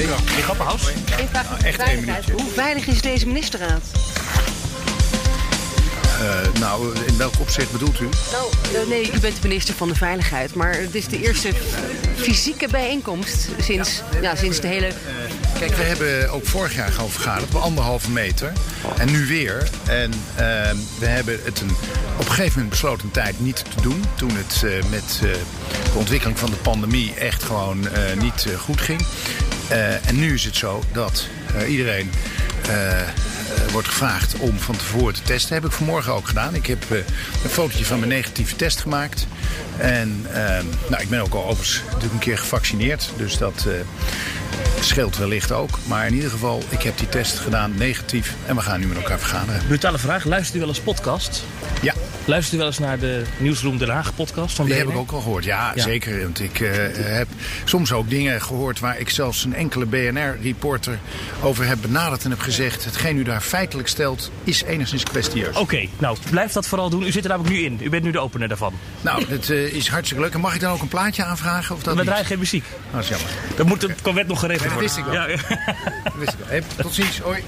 In Grappenhaus? Echt één minuutje. Hoe veilig is deze ministerraad? Uh, nou, in welk opzicht bedoelt u? Nou, uh, nee, u bent de minister van de Veiligheid. Maar het is de eerste fysieke bijeenkomst sinds, ja, ja sinds de hele... Uh, kijk, we hebben ook vorig jaar gewoon vergaderd op anderhalve meter. En nu weer. En we hebben het een, op een gegeven moment besloten een tijd niet te doen. Toen het met de ontwikkeling van de pandemie echt gewoon niet goed ging. Uh, en nu is het zo dat uh, iedereen uh, wordt gevraagd om van tevoren te testen. Dat heb ik vanmorgen ook gedaan. Ik heb een fotootje van mijn negatieve test gemaakt. En nou, ik ben ook al overigens natuurlijk een keer gevaccineerd. Dus dat scheelt wellicht ook. Maar in ieder geval, ik heb die test gedaan, negatief. En we gaan nu met elkaar vergaderen. Brutale vraag. Luistert u wel eens podcast? Ja. Luistert u wel eens naar de Nieuwsroom Den Haag podcast van Die BNR? heb ik ook al gehoord, ja, ja. zeker. Want ik uh, heb soms ook dingen gehoord waar ik zelfs een enkele BNR-reporter over heb benaderd en heb gezegd... hetgeen u daar feitelijk stelt is enigszins kwestieus. Oké, okay, nou blijf dat vooral doen. U zit er namelijk nu in. U bent nu de opener daarvan. Nou, het uh, is hartstikke leuk. En mag ik dan ook een plaatje aanvragen? Of dat We draaien geen muziek. Nou, dat is jammer. Dat moet okay. wet nog geregeld worden. Dat wist ik wel. Ja, ja. dat wist ik wel. Hey, tot ziens, hoi.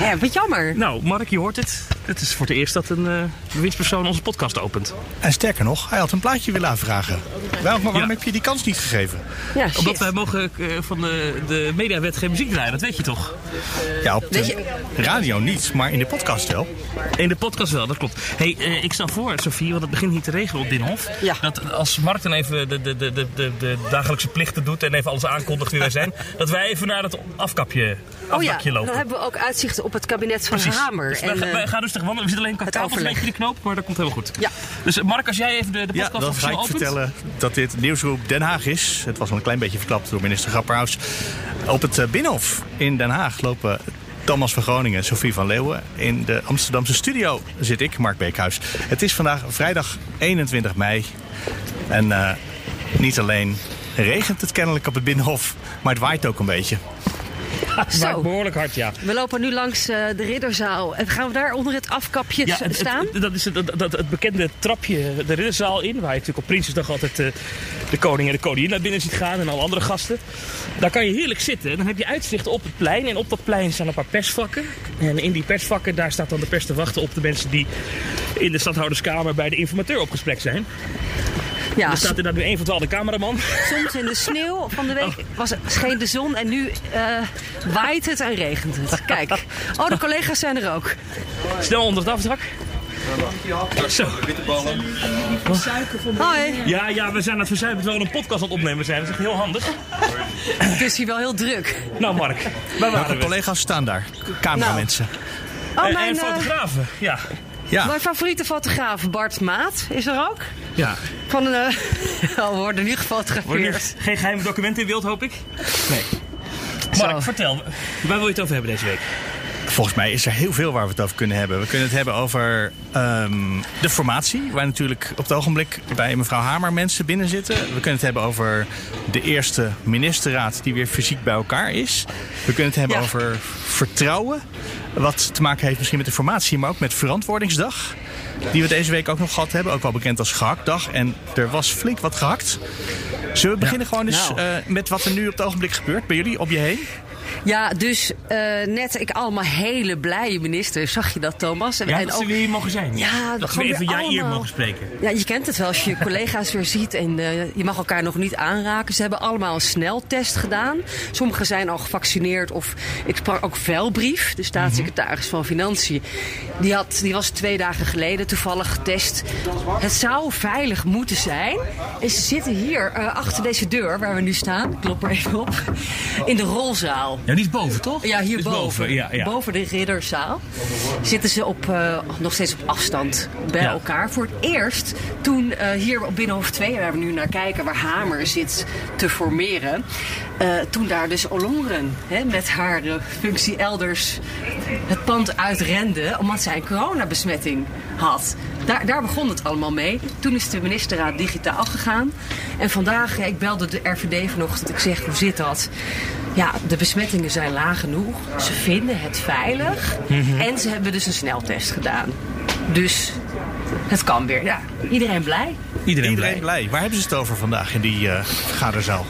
Ja, wat jammer. Nou, Mark, je hoort het. Het is voor het eerst dat een uh, bewindspersoon onze podcast opent. En sterker nog, hij had een plaatje willen aanvragen. Waarom, waarom ja. heb je die kans niet gegeven? Ja, Omdat wij mogen uh, van de, de mediawet geen muziek draaien, dat weet je toch? Ja, op de radio niet, maar in de podcast wel. In de podcast wel, dat klopt. hey, uh, ik stel voor, Sofie, want het begint niet te regelen op Binnenhof. Ja. Dat als Mark dan even de, de, de, de, de dagelijkse plichten doet en even alles aankondigt wie wij zijn, dat wij even naar het afkapje, afkapje oh ja, lopen. Dan hebben we ook uitzicht op het kabinet van Precies. Hamer. Dus en, wij, wij gaan rustig wandelen. We zitten alleen tafels een beetje die knoop, maar dat komt helemaal goed. Ja. Dus Mark, als jij even de, de podcast ja, dan ga ik opent. vertellen dat dit Nieuwsgroep Den Haag is. Het was al een klein beetje verklapt door minister Grapperhaus. Op het Binnenhof in Den Haag lopen Thomas van Groningen, Sofie van Leeuwen. In de Amsterdamse studio zit ik, Mark Beekhuis. Het is vandaag vrijdag 21 mei. En uh, niet alleen regent het kennelijk op het Binnenhof, maar het waait ook een beetje. Het waait behoorlijk hard, ja. We lopen nu langs uh, de Ridderzaal. En gaan we daar onder het afkapje ja, het, staan? Het, dat is het, dat, het bekende trapje de Ridderzaal in. Waar je natuurlijk op Prinsjesdag altijd uh, de koning en de koningin naar binnen ziet gaan. En al andere gasten. Daar kan je heerlijk zitten. En dan heb je uitzicht op het plein. En op dat plein staan een paar persvakken. En in die persvakken daar staat dan de pers te wachten op de mensen die in de stadhouderskamer bij de informateur op gesprek zijn. Ja, er staat er dan nu een van de cameraman. Soms in de sneeuw van de week was, scheen de zon en nu uh, waait het en regent het. Kijk, oh de collega's zijn er ook. Snel onder het afdrak. Zo. Hoi. Ja, ja, we zijn aan het verzuimen terwijl we een podcast aan het opnemen zijn. Dat is echt heel handig. Het is hier wel heel druk. Nou Mark, waar waren we? collega's staan daar? Cameramensen. Nou. Oh, en, en fotografen, ja. Ja. Mijn favoriete fotograaf Bart Maat is er ook. Ja. Van een, uh, we worden nu gefotografeerd. Geen geheime documenten in beeld, hoop ik? Nee. Mark, Zo. vertel, waar wil je het over hebben deze week? Volgens mij is er heel veel waar we het over kunnen hebben. We kunnen het hebben over um, de formatie, waar natuurlijk op het ogenblik bij mevrouw Hamer mensen binnen zitten. We kunnen het hebben over de eerste ministerraad die weer fysiek bij elkaar is. We kunnen het hebben ja. over vertrouwen, wat te maken heeft misschien met de formatie, maar ook met verantwoordingsdag. Die we deze week ook nog gehad hebben, ook wel bekend als gehaktdag. En er was flink wat gehakt. Zullen we beginnen ja. gewoon eens nou. uh, met wat er nu op het ogenblik gebeurt bij jullie, op je heen? Ja, dus uh, net ik allemaal hele blije ministers. Zag je dat, Thomas? En, ja, en dat ook, ze weer hier mogen zijn. Ja, dat we even ja eer mogen spreken. Ja, je kent het wel als je collega's weer ziet en uh, je mag elkaar nog niet aanraken. Ze hebben allemaal een sneltest gedaan. Sommigen zijn al gevaccineerd of ik sprak ook Velbrief, de staatssecretaris van Financiën. Die, had, die was twee dagen geleden toevallig getest. Het zou veilig moeten zijn. En ze zitten hier uh, achter deze deur waar we nu staan. Ik klop er even op. In de rolzaal. Ja, die is boven, toch? Ja, hierboven. boven, ja, ja. Boven de ridderzaal. Zitten ze op, eh, nog steeds op afstand bij Ja. elkaar. Voor het eerst toen eh, hier op Binnenhof 2, waar we nu naar kijken, waar Hamer zit te formeren. eh, toen daar dus Olongren hè, met haar functie elders het pand uitrende. Omdat zij een coronabesmetting had. Daar, daar begon het allemaal mee. Toen is de ministerraad digitaal gegaan. En vandaag, ja, ik belde de RVD vanochtend. Ik zeg, hoe zit dat? Ja, de besmettingen zijn laag genoeg. Ze vinden het veilig. En ze hebben dus een sneltest gedaan. Dus het kan weer. Ja, iedereen blij. Iedereen, Iedereen blij. blij. Waar hebben ze het over vandaag in die eh vergaderzaal?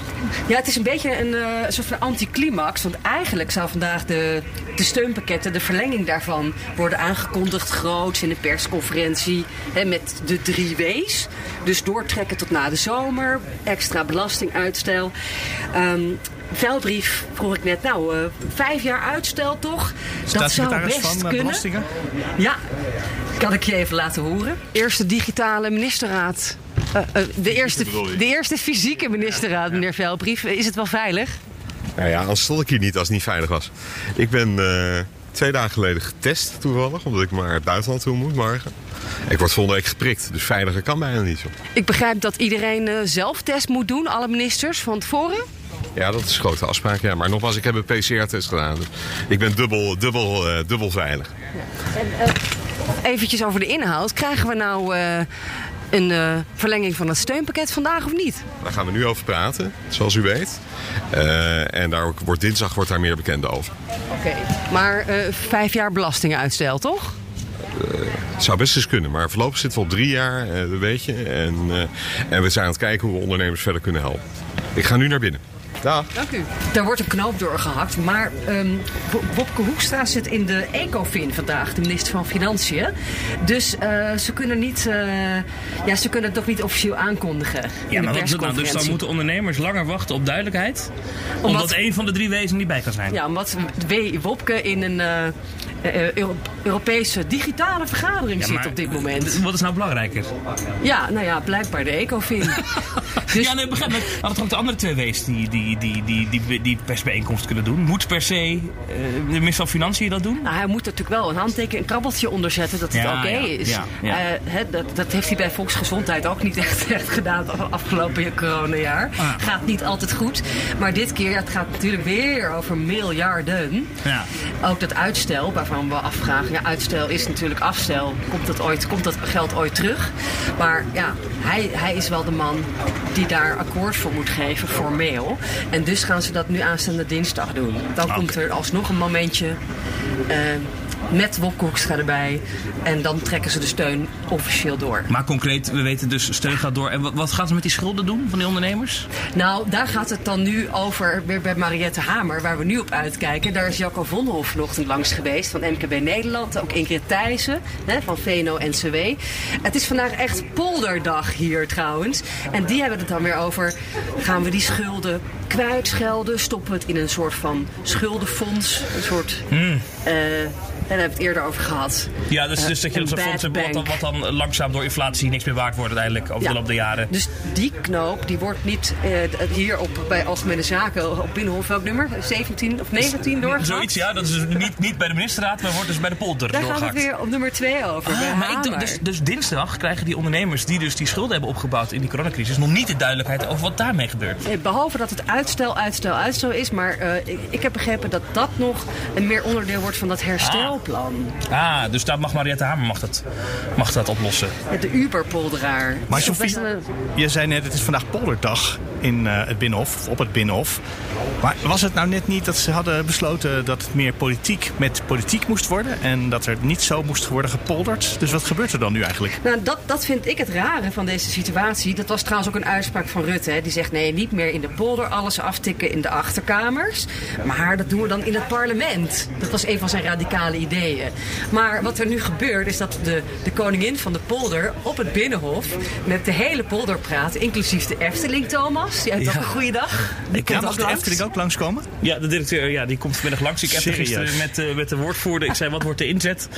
Ja, het is een beetje een eh, soort van anticlimax. Want eigenlijk zou vandaag de, de steunpakketten, de verlenging daarvan, worden aangekondigd groots in de persconferentie. Hè, met de drie W's. Dus doortrekken tot na de zomer, extra belastinguitstel. Ehm Veldbrief vroeg ik net, nou, eh, vijf jaar uitstel toch? Dat zou best van kunnen. Belastingen? Ja, kan ik je even laten horen. Eerste digitale ministerraad. Eh, eh, de, eerste, de eerste fysieke ministerraad, meneer Veldbrief. Is het wel veilig? Nou ja, anders stond ik hier niet als het niet veilig was. Ik ben eh, twee dagen geleden getest toevallig, omdat ik maar het buitenland toe moet morgen. Ik word volgende week geprikt, dus veiliger kan bijna niet zo. Ik begrijp dat iedereen eh zelftest moet doen, alle ministers van tevoren. Ja, dat is een grote afspraak, ja. Maar nogmaals, ik heb een PCR-test gedaan. Dus ik ben dubbel, dubbel, eh, dubbel veilig. Eventjes over de inhoud. Krijgen we nou eh, een eh, verlenging van het steunpakket vandaag of niet? Daar gaan we nu over praten, zoals u weet. Eh, en daar wordt, dinsdag wordt daar meer bekend over. Oké. Maar vijf jaar belastinguitstel, toch? Het zou best eens kunnen, maar voorlopig zitten we op drie jaar, weet je. En, en we zijn aan het kijken hoe we ondernemers verder kunnen helpen. Ik ga nu naar binnen. Dag. Dank u. Daar wordt een knoop doorgehakt. Maar ehm, Bo- Bobke Hoekstra zit in de ECOFIN vandaag, de minister van Financiën. Dus eh, ze kunnen niet, eh, ja, ze kunnen het toch niet officieel aankondigen. Ja, maar wat is het nou? Dus dan moeten ondernemers langer wachten op duidelijkheid. Omdat, Omdat- één van de drie wezen niet bij kan zijn. Ja, omdat W. Wopke in een eh, Euro- Europese digitale vergadering Ja, zit op dit moment. Wat is nou belangrijker? Ja, nou ja, blijkbaar de ECOFIN. dus Ja, nee, begrijp. Maar wat ook de andere twee wees die, die, die, die, die, die persbijeenkomst kunnen doen? Moet per se eh, de minister van Financiën dat doen? Nou, hij moet natuurlijk wel een handteken, een krabbeltje onder zetten dat het Ja, oké ja, is. ja. Eh, dat, dat heeft hij bij Volksgezondheid ook niet echt, echt gedaan afgelopen coronajaar. Ah. Gaat niet altijd goed. Maar dit keer, het gaat natuurlijk weer over miljarden. Ja. Ook dat uitstel, waarvan we afvragen, ja, uitstel is natuurlijk afstel. Komt dat, ooit, komt dat geld ooit terug? Maar ja, hij, hij is wel de man die daar akkoord voor moet geven, formeel. En dus gaan ze dat nu aanstaande dinsdag doen. Dan komt er alsnog een momentje eh, met Wopke Hoekstra erbij. En dan trekken ze de steun officieel door. Maar concreet, we weten dus, steun gaat door. En wat, wat gaan ze met die schulden doen van die ondernemers? Nou, daar gaat het dan nu over, weer bij Mariette Hamer, waar we nu op uitkijken. Daar is Jacco Vonhoff vanochtend langs geweest van MKB Nederland. Ook Ingrid Thijssen hè, van VNO-NCW. Het is vandaag echt polderdag hier trouwens. En die hebben het dan weer over, gaan we die schulden kwijtschelden? Stoppen we het in een soort van schuldenfonds? Een soort... eh, daar hebben we het eerder over gehad. Ja, dus, Eh, dus dat je een zo'n fonds bad hebt wat dan, wat dan langzaam door inflatie niks meer waard wordt uiteindelijk over de loop der jaren. Dus die knoop die wordt niet eh, hier op, bij Algemene Zaken op Binnenhof welk nummer? 17 of 19 doorgehakt? Zoiets, ja. Dat is dus niet, niet bij de ministerraad, maar wordt dus bij de polder Daar gaat het doorgehakt. weer op nummer 2 over. Ah, maar ik, dus, dus dinsdag krijgen die ondernemers die dus die schulden hebben opgebouwd in die coronacrisis nog niet de duidelijkheid over wat daarmee gebeurt. Nee, behalve dat het uitstel, uitstel, uitstel is. Maar eh, ik, ik heb begrepen dat dat nog een meer onderdeel wordt van dat herstelplan. Ah, dus daar mag Mariette Hamer mag dat, mag dat oplossen. De Uberpolderaar. Maar een- je zei net, het is vandaag polderdag in eh, het Binnenhof, of op het Binnenhof. Maar was het nou net niet dat ze hadden besloten dat het meer politiek met politiek moest worden? En dat er niet zo moest worden gepolderd? Dus wat gebeurt er dan nu eigenlijk? Nou, dat, dat vind ik het rare van deze situatie. Dat was trouwens ook een uitspraak van Rutte. Hè. Die zegt nee, niet meer in de polder, alles aftikken in de achterkamers. Maar dat doen we dan in het parlement. Dat was een van zijn radicale ideeën. Maar wat er nu gebeurt is dat de, de koningin van de polder op het Binnenhof met de hele polder praat. Inclusief de Efteling, Thomas. Die heeft ook Ja. een goede dag. Die Ja, komt mag ook de langs. Efteling ook langskomen? Ja, de directeur ja, die komt vanmiddag langs. Ik heb er Serieus? gisteren met, eh, met de woordvoerder. Ik zei, wat wordt de inzet?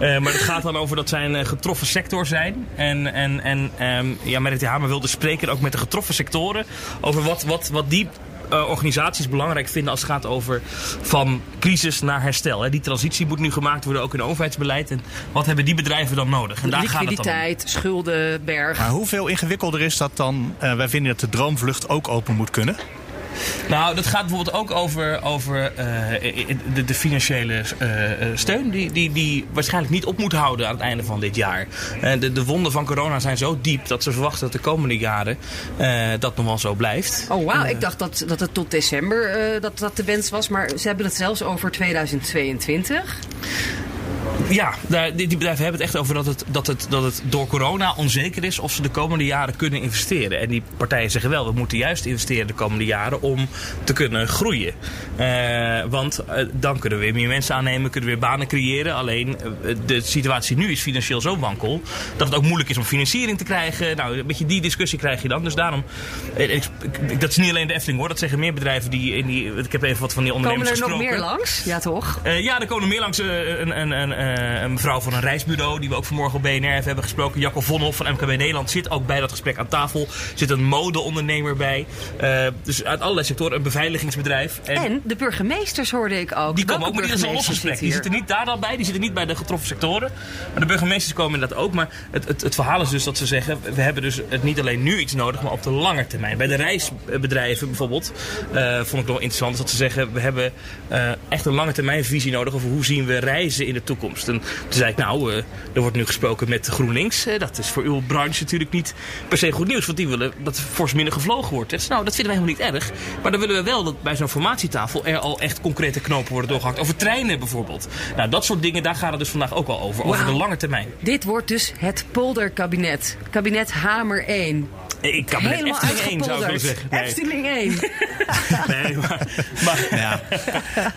Eh, maar het gaat dan over dat zij een eh, getroffen sector zijn. En, en, en ehm ja, Merit Hamer wilde spreken ook met de getroffen sectoren. Over wat, wat, wat die eh, organisaties belangrijk vinden als het gaat over van crisis naar herstel. Hè. Die transitie moet nu gemaakt worden, ook in overheidsbeleid. En wat hebben die bedrijven dan nodig? En daar gaat het dan om. Liquiditeit, schuldenberg. Maar hoeveel ingewikkelder is dat dan? eh, wij vinden dat de droomvlucht ook open moet kunnen. Nou, dat gaat bijvoorbeeld ook over, over eh, de, de financiële eh, eh, steun, die, die, die waarschijnlijk niet op moet houden aan het einde van dit jaar. De, de wonden van corona zijn zo diep dat ze verwachten dat de komende jaren dat nog wel zo blijft. Oh wauw, ik dacht dat, dat het tot december dat, dat de wens was. Maar ze hebben het zelfs over 2022. Ja, daar, die, die bedrijven hebben het echt over dat het, dat, het, dat het door corona onzeker is of ze de komende jaren kunnen investeren. En die partijen zeggen wel, we moeten juist investeren de komende jaren om te kunnen groeien. Eh, want eh, dan kunnen we weer meer mensen aannemen, kunnen we weer banen creëren. Alleen eh, de situatie nu is financieel zo wankel dat het ook moeilijk is om financiering te krijgen. Nou, een beetje die discussie krijg je dan. Dus daarom, ik, ik- dat is niet alleen de Efteling hoor, dat zeggen meer bedrijven die in die. Ik heb even wat van die Komen ondernemers er nog gesproken. meer langs? Ja, toch? Ja, er komen meer langs een, een, een, een mevrouw van een reisbureau... die we ook vanmorgen op BNR hebben gesproken. Jacco Vonhoff van MKB Nederland zit ook bij dat gesprek aan tafel. Zit een modeondernemer bij. Eh, dus uit allerlei sectoren. Een beveiligingsbedrijf. En de burgemeesters hoorde ik ook. Die komen ook, maar die is een los burgemeesters gesprek. zitten Die zitten niet daar dan bij, die zitten niet bij de getroffen sectoren. Maar de burgemeesters komen inderdaad ook. Maar het, het, het verhaal is dus dat ze zeggen, we hebben dus het niet alleen nu iets nodig, maar op de lange termijn. Bij de reisbedrijven bijvoorbeeld, eh, vond ik nog interessant, is dat ze zeggen, we hebben eh, echt een lange termijn visie nodig over hoe zien we reizen in de toekomst. En toen zei ik, nou, eh, er wordt nu gesproken met GroenLinks. Eh, dat is voor uw branche natuurlijk niet per se goed nieuws, want die willen dat er fors minder gevlogen wordt. Dus, nou, dat vinden wij helemaal niet erg. Maar dan willen we wel dat bij zo'n formatietafel er al echt concrete knopen worden doorgehakt. Over treinen bijvoorbeeld. Nou, dat soort dingen, daar gaat het dus vandaag ook al over. Over de lange termijn. Dit wordt dus het polderkabinet. Kabinet Hamer 1. Ik kan Helemaal Efteling 1 zou ik willen uitgepolderd. zeggen. Nee, Efteling 1. nee maar, maar Ja.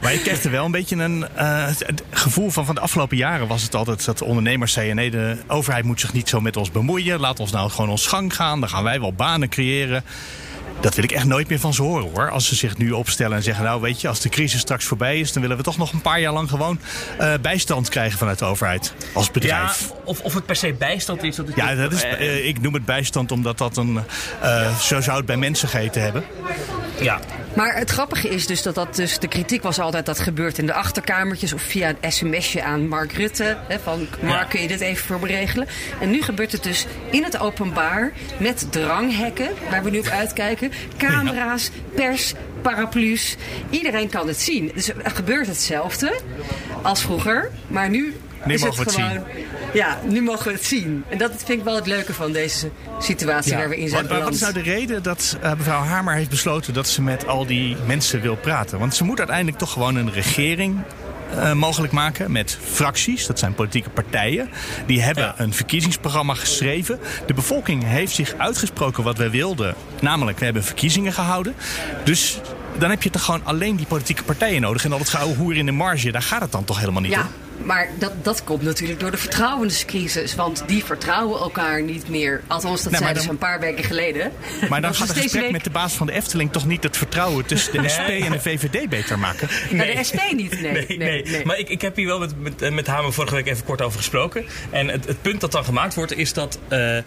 maar je krijgt er wel een beetje een eh, het- het gevoel van. Van de afgelopen jaren was het altijd dat de ondernemers zeiden: nee, de overheid moet zich niet zo met ons bemoeien. Laat ons nou gewoon ons gang gaan. Dan gaan wij wel banen creëren. Dat wil ik echt nooit meer van ze horen hoor. Als ze zich nu opstellen en zeggen: Nou, weet je, als de crisis straks voorbij is, dan willen we toch nog een paar jaar lang gewoon eh, bijstand krijgen vanuit de overheid. Als ja, bedrijf. of, of het per se bijstand is. Dat het Ja, dat is, eh, eh, ik noem het bijstand omdat dat een. zo zou het bij mensen geheten hebben. Ja. Maar het grappige is dus dat, dat dus de kritiek was altijd dat gebeurt in de achterkamertjes of via een sms'je aan Mark Rutte. Hè, van Mark, kun je dit even voor me regelen? En nu gebeurt het dus in het openbaar met dranghekken, waar we nu op uitkijken. Camera's, pers, paraplu's. Iedereen kan het zien. Dus er gebeurt hetzelfde als vroeger. Maar nu, Nu mogen we het gewoon... Ja, nu mogen we het zien. En dat vind ik wel het leuke van deze situatie waar we in zijn Wat, wat is nou de reden dat eh, mevrouw Hamer heeft besloten dat ze met al die mensen wil praten? Want ze moet uiteindelijk toch gewoon een regering eh, mogelijk maken met fracties. Dat zijn politieke partijen. Die hebben Ja. een verkiezingsprogramma geschreven. De bevolking heeft zich uitgesproken wat wij wilden. Namelijk, we hebben verkiezingen gehouden. Dus dan heb je toch gewoon alleen die politieke partijen nodig. En al het gehoor in de marge, daar gaat het dan toch helemaal niet Ja, om? Maar dat, dat komt natuurlijk door de vertrouwenscrisis. Want die vertrouwen elkaar niet meer. Althans, dat zeiden dan- ze een paar weken geleden. Maar dan gaat het gesprek week- met de baas van de Efteling toch niet het vertrouwen tussen de SP en de VVD beter maken? Ja, de SP niet, nee. Nee, nee, nee. Maar ik, ik heb hier wel met, met, eh, met Hamer vorige week even kort over gesproken. En het, het punt dat dan gemaakt wordt is dat, eh,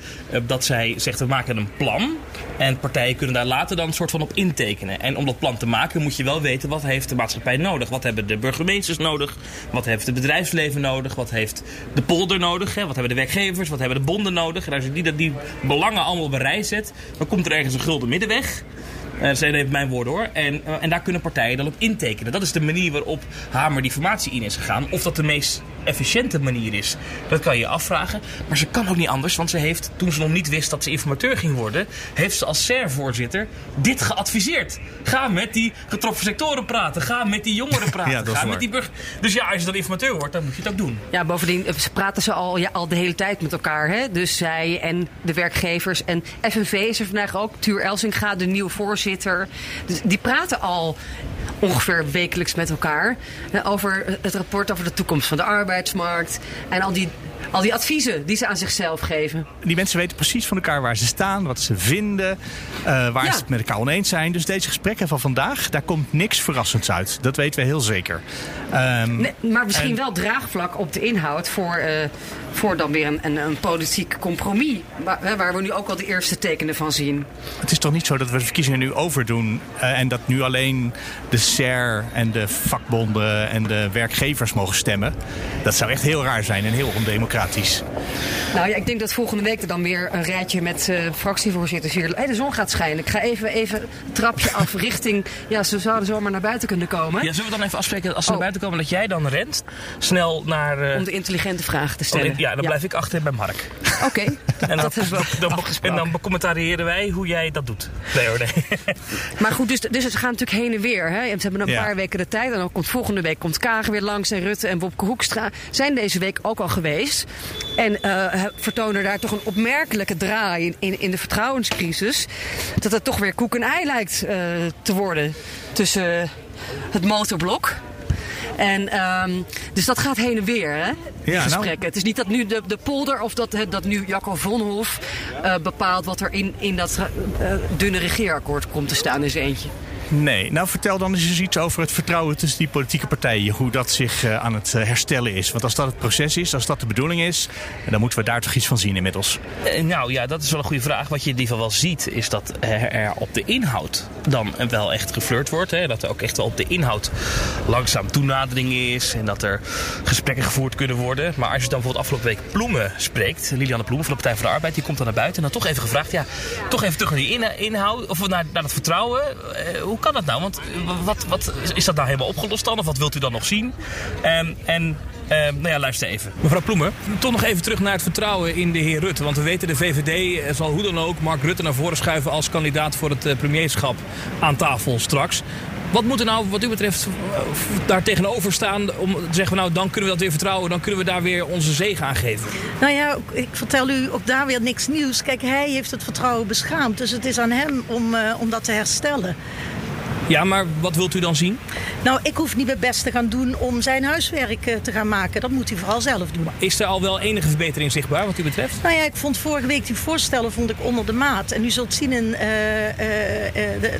dat zij zegt we maken een plan. En partijen kunnen daar later dan een soort van op intekenen. En om dat plan te maken moet je wel weten wat heeft de maatschappij nodig. Wat hebben de burgemeesters nodig? Wat heeft het bedrijfsleven nodig? Wat heeft de polder nodig? Hè? Wat hebben de werkgevers? Wat hebben de bonden nodig? En als je die, die belangen allemaal op een rij zet, dan komt er ergens een gulden middenweg. Dat zijn even mijn woorden hoor. En, eh, en daar kunnen partijen dan op intekenen. Dat is de manier waarop Hamer die formatie in is gegaan. Of dat de meest efficiënte manier is, dat kan je je afvragen. Maar ze kan ook niet anders, want ze heeft, toen ze nog niet wist dat ze informateur ging worden, heeft ze als SER-voorzitter dit geadviseerd. Ga met die getroffen sectoren praten. Ga met die jongeren praten. Ja, dat is ga met die burger... Dus ja, als je dan informateur wordt, dan moet je het ook doen. Ja, bovendien eh, ze praten ze al, ja, al de hele tijd met elkaar. Hè? Dus zij en de werkgevers. En FNV is er vandaag ook. Tuur Elsinga, de nieuwe voorzitter. Dus die praten al ongeveer wekelijks met elkaar. eh, Over het rapport over de toekomst van de arbeidsmarkt. En al die, al die adviezen die ze aan zichzelf geven. Die mensen weten precies van elkaar waar ze staan, wat ze vinden, eh, waar Ja. ze het met elkaar oneens zijn. Dus deze gesprekken van vandaag, daar komt niks verrassends uit. Dat weten we heel zeker. Ehm, Nee, maar misschien En- wel draagvlak op de inhoud voor, eh, voor dan weer een, een, een politiek compromis. Waar, hè, waar we nu ook al de eerste tekenen van zien. Het is toch niet zo dat we de verkiezingen nu overdoen eh, en dat nu alleen de SER en de vakbonden en de werkgevers mogen stemmen? Dat zou echt heel raar zijn en heel ondemocratisch. Nou ja, ik denk dat volgende week er dan weer een rijtje met eh, fractievoorzitters hier. Hey, de zon gaat schijnen. Ik ga even, even een trapje af richting. Ja, ze zouden zomaar naar buiten kunnen komen. Ja, zullen we dan even afspreken als ze Oh. naar buiten komen dat jij dan rent snel naar... eh, Om de intelligente vragen te oh, stellen. Ja, dan blijf ik achter bij Mark. Oké, En dan, dat ook dan, en dan becommentariëren wij hoe jij dat doet. Nee hoor, nee. Maar goed, dus, dus ze gaan natuurlijk heen en weer. Hè. Ze hebben een Ja. paar weken de tijd. En dan komt volgende week komt Kagen weer langs. En Rutte en Wopke Hoekstra zijn deze week ook al geweest. En eh, vertonen daar toch een opmerkelijke draai in, in, in de vertrouwenscrisis. Dat het toch weer koek en ei lijkt eh, te worden tussen het motorblok. En ehm, dus dat gaat heen en weer, hè? Nou-. Het is niet dat nu de, de polder of dat, dat nu Jacco Vonhof eh, bepaalt wat er in, in dat eh, dunne regeerakkoord komt te staan in zijn eentje. Nee, nou vertel dan eens iets over het vertrouwen tussen die politieke partijen. Hoe dat zich eh, aan het eh, herstellen is. Want als dat het proces is, als dat de bedoeling is, dan moeten we daar toch iets van zien inmiddels. Eh, Nou ja, dat is wel een goede vraag. Wat je in ieder geval wel ziet, is dat er op de inhoud dan wel echt geflirt wordt. Hè? Dat er ook echt wel op de inhoud langzaam toenadering is. En dat er gesprekken gevoerd kunnen worden. Maar als je dan bijvoorbeeld afgelopen week Ploemen spreekt, Liliane Ploemen van de Partij voor de Arbeid, die komt dan naar buiten. En dan toch even gevraagd, ja, toch even terug naar die inhoud, of naar, naar vertrouwen. Eh, hoe kan dat nou? Want eh, wat, wat, is dat nou helemaal opgelost dan? Of wat wilt u dan nog zien? Ehm, en Ehm, nou ja, luister even. Mevrouw Ploemen, toch nog even terug naar het vertrouwen in de heer Rutte. Want we weten, de VVD eh, zal hoe dan ook Mark Rutte naar voren schuiven als kandidaat voor het eh, premierschap aan tafel straks. Wat moet er nou, wat u betreft, daar tegenover staan om te zeggen, nou, dan kunnen we dat weer vertrouwen, dan kunnen we daar weer onze zegen aan geven? Nou ja, ik vertel u ook daar weer niks nieuws. Kijk, hij heeft het vertrouwen beschaamd. Dus het is aan hem om, eh, om dat te herstellen. Ja, maar wat wilt u dan zien? Nou, ik hoef niet mijn best te gaan doen om zijn huiswerk eh, te gaan maken. Dat moet hij vooral zelf doen. Is er al wel enige verbetering zichtbaar wat u betreft? Nou ja, ik vond vorige week die voorstellen vond ik onder de maat. En u zult zien in, de- eh,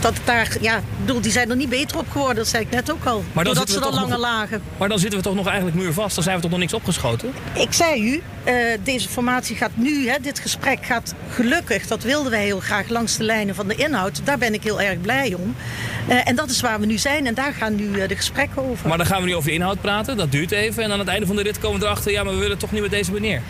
dat daar, ja, ik bedoel, die zijn er niet beter op geworden. Dat zei ik net ook al. Maar dan Doordat ze er toch langer nog- lagen. Maar dan zitten we toch nog eigenlijk muurvast, dan zijn we toch nog niks opgeschoten? Ik zei u, deze formatie gaat nu, hè, dit gesprek gaat gelukkig, dat wilden wij heel graag, langs de lijnen van de inhoud. Daar ben ik heel erg blij om. Eh, en dat is waar we nu zijn en daar gaan nu eh, de gesprekken over. Maar dan gaan we nu over de inhoud praten, dat duurt even. En aan het einde van de rit komen we erachter, ja, maar we willen toch niet met deze meneer.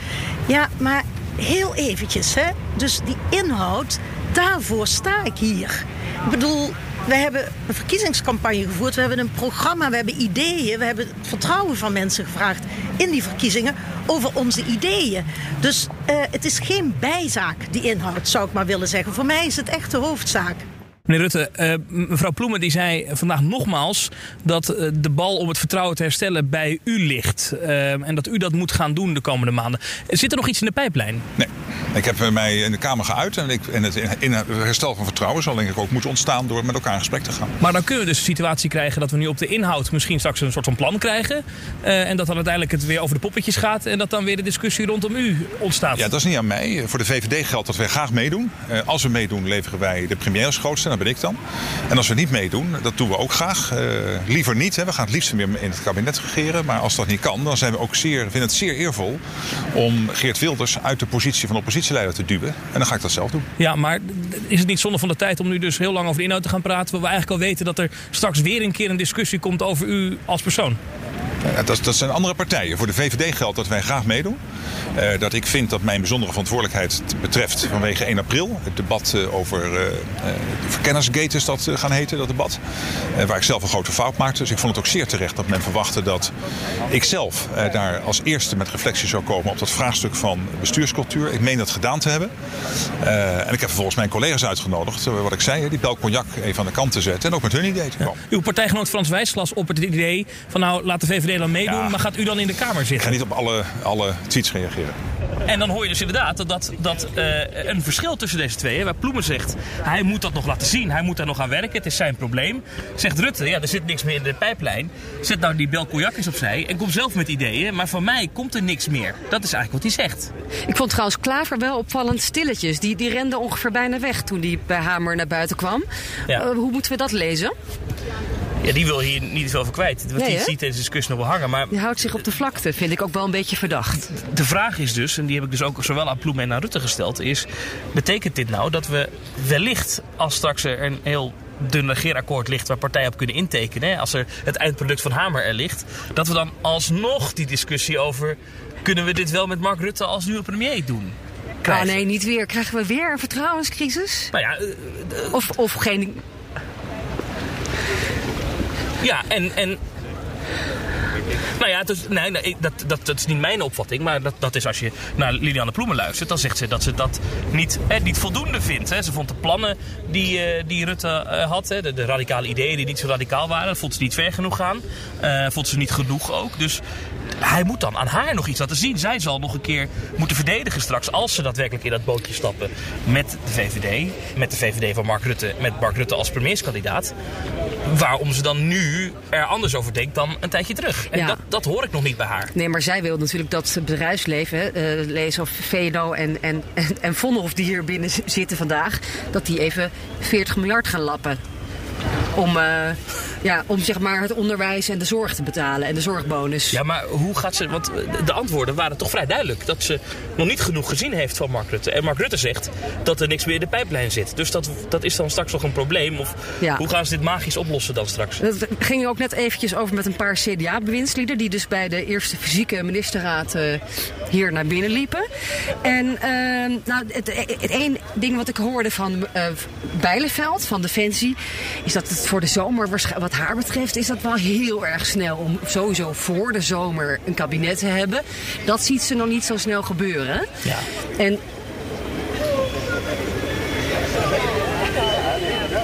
Ja, maar heel eventjes, hè. Dus die inhoud, daarvoor sta ik hier. Ik bedoel, we hebben een verkiezingscampagne gevoerd. We hebben een programma, we hebben ideeën. We hebben het vertrouwen van mensen gevraagd in die verkiezingen over onze ideeën. Dus eh, het is geen bijzaak, die inhoud, zou ik maar willen zeggen. Voor mij is het echt de hoofdzaak. Meneer Rutte, eh, mevrouw Ploemen die zei vandaag nogmaals dat eh, de bal om het vertrouwen te herstellen bij u ligt. Eh, en dat u dat moet gaan doen de komende maanden. Zit er nog iets in de pijplijn? Nee. Ik heb mij in de Kamer geuit en, ik, en het in, het herstel van vertrouwen zal denk ik ook moeten ontstaan door met elkaar in gesprek te gaan. Maar dan kunnen we dus een situatie krijgen dat we nu op de inhoud misschien straks een soort van plan krijgen. En dat dan uiteindelijk het weer over de poppetjes gaat. En dat dan weer de discussie rondom u ontstaat. Ja, dat is niet aan mij. Voor de VVD geldt dat wij graag meedoen. Als we meedoen, leveren wij de premier grootste. Dat ben ik dan. En als we niet meedoen, dat doen we ook graag. Eh, liever niet. Hè. We gaan het liefst weer in het kabinet regeren. Maar als dat niet kan, dan zijn we ook zeer, vinden het zeer eervol om Geert Wilders uit de positie van oppositieleider te duwen. En dan ga ik dat zelf doen. Ja, maar is het niet zonde van de tijd om nu dus heel lang over de inhoud te gaan praten? Waar we eigenlijk al weten dat er straks weer een keer een discussie komt over u als persoon. Ja, dat, dat zijn andere partijen. Voor de VVD geldt dat wij graag meedoen. Eh, dat ik vind dat mijn bijzondere verantwoordelijkheid betreft vanwege 1 april. Het debat eh, over eh, de verkennersgate is dat gaan heten, dat debat. Waar ik zelf een grote fout maakte. Dus ik vond het ook zeer terecht dat men verwachtte dat ik zelf daar als eerste met reflectie zou komen op dat vraagstuk van bestuurscultuur. Ik meen dat gedaan te hebben. En ik heb vervolgens mijn collega's uitgenodigd, wat ik zei, die bel cognac even aan de kant te zetten. En ook met hun idee te komen. Uw partijgenoot Frans Wijsglas op het idee van nou laat de VVD dan meedoen, Ja. maar gaat u dan in de Kamer Ik ga zitten? niet op alle, alle tweets reageren. En dan hoor je dus inderdaad dat, dat, dat eh, een verschil tussen deze twee. Hè, waar Ploemen zegt, hij moet dat nog laten zien. Hij moet daar nog aan werken. Het is zijn probleem. Zegt Rutte, ja, er zit niks meer in de pijplijn. Zet nou die Belkoyak eens opzij en kom zelf met ideeën. Maar van mij komt er niks meer. Dat is eigenlijk wat hij zegt. Ik vond trouwens Klaver wel opvallend stilletjes. Die, die rende ongeveer bijna weg toen die bij Hamer naar buiten kwam. Ja. Eh, hoe moeten we dat lezen? Ja, die wil hier niet veel over kwijt. Want Nee, die hè? ziet deze discussie nog wel hangen. Maar Die houdt zich op de vlakte, vind ik ook wel een beetje verdacht. de vraag is dus, en die heb ik dus ook zowel aan Ploem en aan Rutte gesteld, is: betekent dit nou dat we wellicht, als straks er een heel dun regeerakkoord ligt waar partijen op kunnen intekenen, hè, als er het eindproduct van Hamer er ligt, dat we dan alsnog die discussie over kunnen we dit wel met Mark Rutte als nieuwe premier doen? Ah nee, niet weer. Krijgen we weer een vertrouwenscrisis? Nou ja, eh, Of, of geen... Ja, en. en nou ja, nee, nee, dat, dat, is niet mijn opvatting. Maar dat, dat is als je naar Liliane Ploemen luistert. Dan zegt ze dat ze dat niet, niet voldoende vindt. Hè. Ze vond de plannen die, eh, die Rutte eh, had. Hè, de, radicale ideeën die niet zo radicaal waren. Vond ze niet ver genoeg gaan. Eh vond ze niet genoeg ook. Dus hij moet dan aan haar nog iets laten zien. Zij zal nog een keer moeten verdedigen straks. Als ze daadwerkelijk in dat bootje stappen met de VVD. Met de VVD van Mark Rutte. Met Mark Rutte als premierskandidaat waarom ze dan nu er anders over denkt dan een tijdje terug. En Ja. dat, dat hoor ik nog niet bij haar. Nee, maar zij wil natuurlijk dat het bedrijfsleven, eh lees of VNO en, en, en, en die hier binnen zitten vandaag, dat die even 40 miljard gaan lappen. Om, eh, ja, om zeg maar het onderwijs en de zorg te betalen en de zorgbonus. Ja, maar hoe gaat ze... Want de antwoorden waren toch vrij duidelijk. Dat ze nog niet genoeg gezien heeft van Mark Rutte. En Mark Rutte zegt dat er niks meer in de pijplijn zit. Dus dat, dat is dan straks nog een probleem. Of Ja. hoe gaan ze dit magisch oplossen dan straks? Dat ging ook net eventjes over met een paar CDA-bewindslieden... die dus bij de eerste fysieke ministerraad eh, hier naar binnen liepen. En eh, nou, het, het één ding wat ik hoorde van eh Bijleveld, van Defensie... is dat het voor de zomer, waarsch- wat haar betreft... is dat wel heel erg snel om sowieso voor de zomer een kabinet te hebben. Dat ziet ze nog niet zo snel gebeuren. Ja. En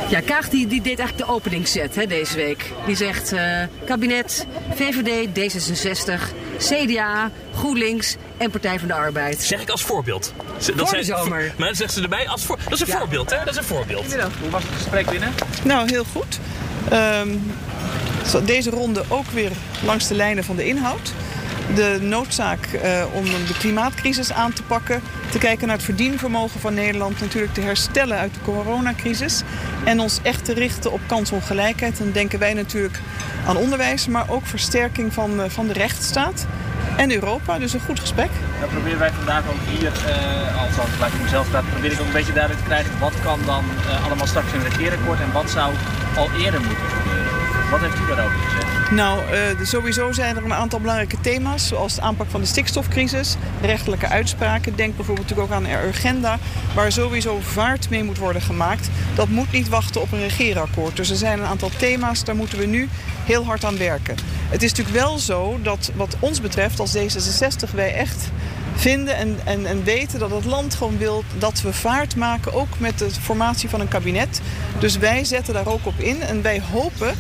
Ja, Kaag die, die deed eigenlijk de openingszet hè, deze week. Die zegt eh, kabinet, VVD, D66, CDA, GroenLinks en Partij van de Arbeid. Zeg ik als voorbeeld. Ze- Voor de zijn- zomer. Maar dan zegt ze erbij als voor... Dat is een Ja. voorbeeld, hè? Dat is een voorbeeld. Hoe was het gesprek binnen? Nou, heel goed. Ehm, deze ronde ook weer langs de lijnen van de inhoud. De noodzaak eh, om de klimaatcrisis aan te pakken. Te kijken naar het verdienvermogen van Nederland. Natuurlijk te herstellen uit de coronacrisis. En ons echt te richten op kansongelijkheid. Dan denken wij natuurlijk aan onderwijs. Maar ook versterking van, eh, van de rechtsstaat. En Europa. Dus een goed gesprek. Dan proberen wij vandaag ook hier, eh althans laat ik mezelf praten, probeer ik ook een beetje duidelijk te krijgen wat kan dan eh, allemaal straks in het regeerakkoord en wat zou al eerder moeten gebeuren. Wat heeft u daarover gezegd? Nou, eh, sowieso zijn er een aantal belangrijke thema's, zoals de aanpak van de stikstofcrisis, rechtelijke uitspraken. Denk bijvoorbeeld ook aan de agenda, waar sowieso vaart mee moet worden gemaakt. Dat moet niet wachten op een regeerakkoord. Dus er zijn een aantal thema's, daar moeten we nu heel hard aan werken. Het is natuurlijk wel zo dat wat ons betreft als D66 wij echt vinden en, en, en weten dat het land gewoon wil dat we vaart maken, ook met de formatie van een kabinet. Dus wij zetten daar ook op in en wij hopen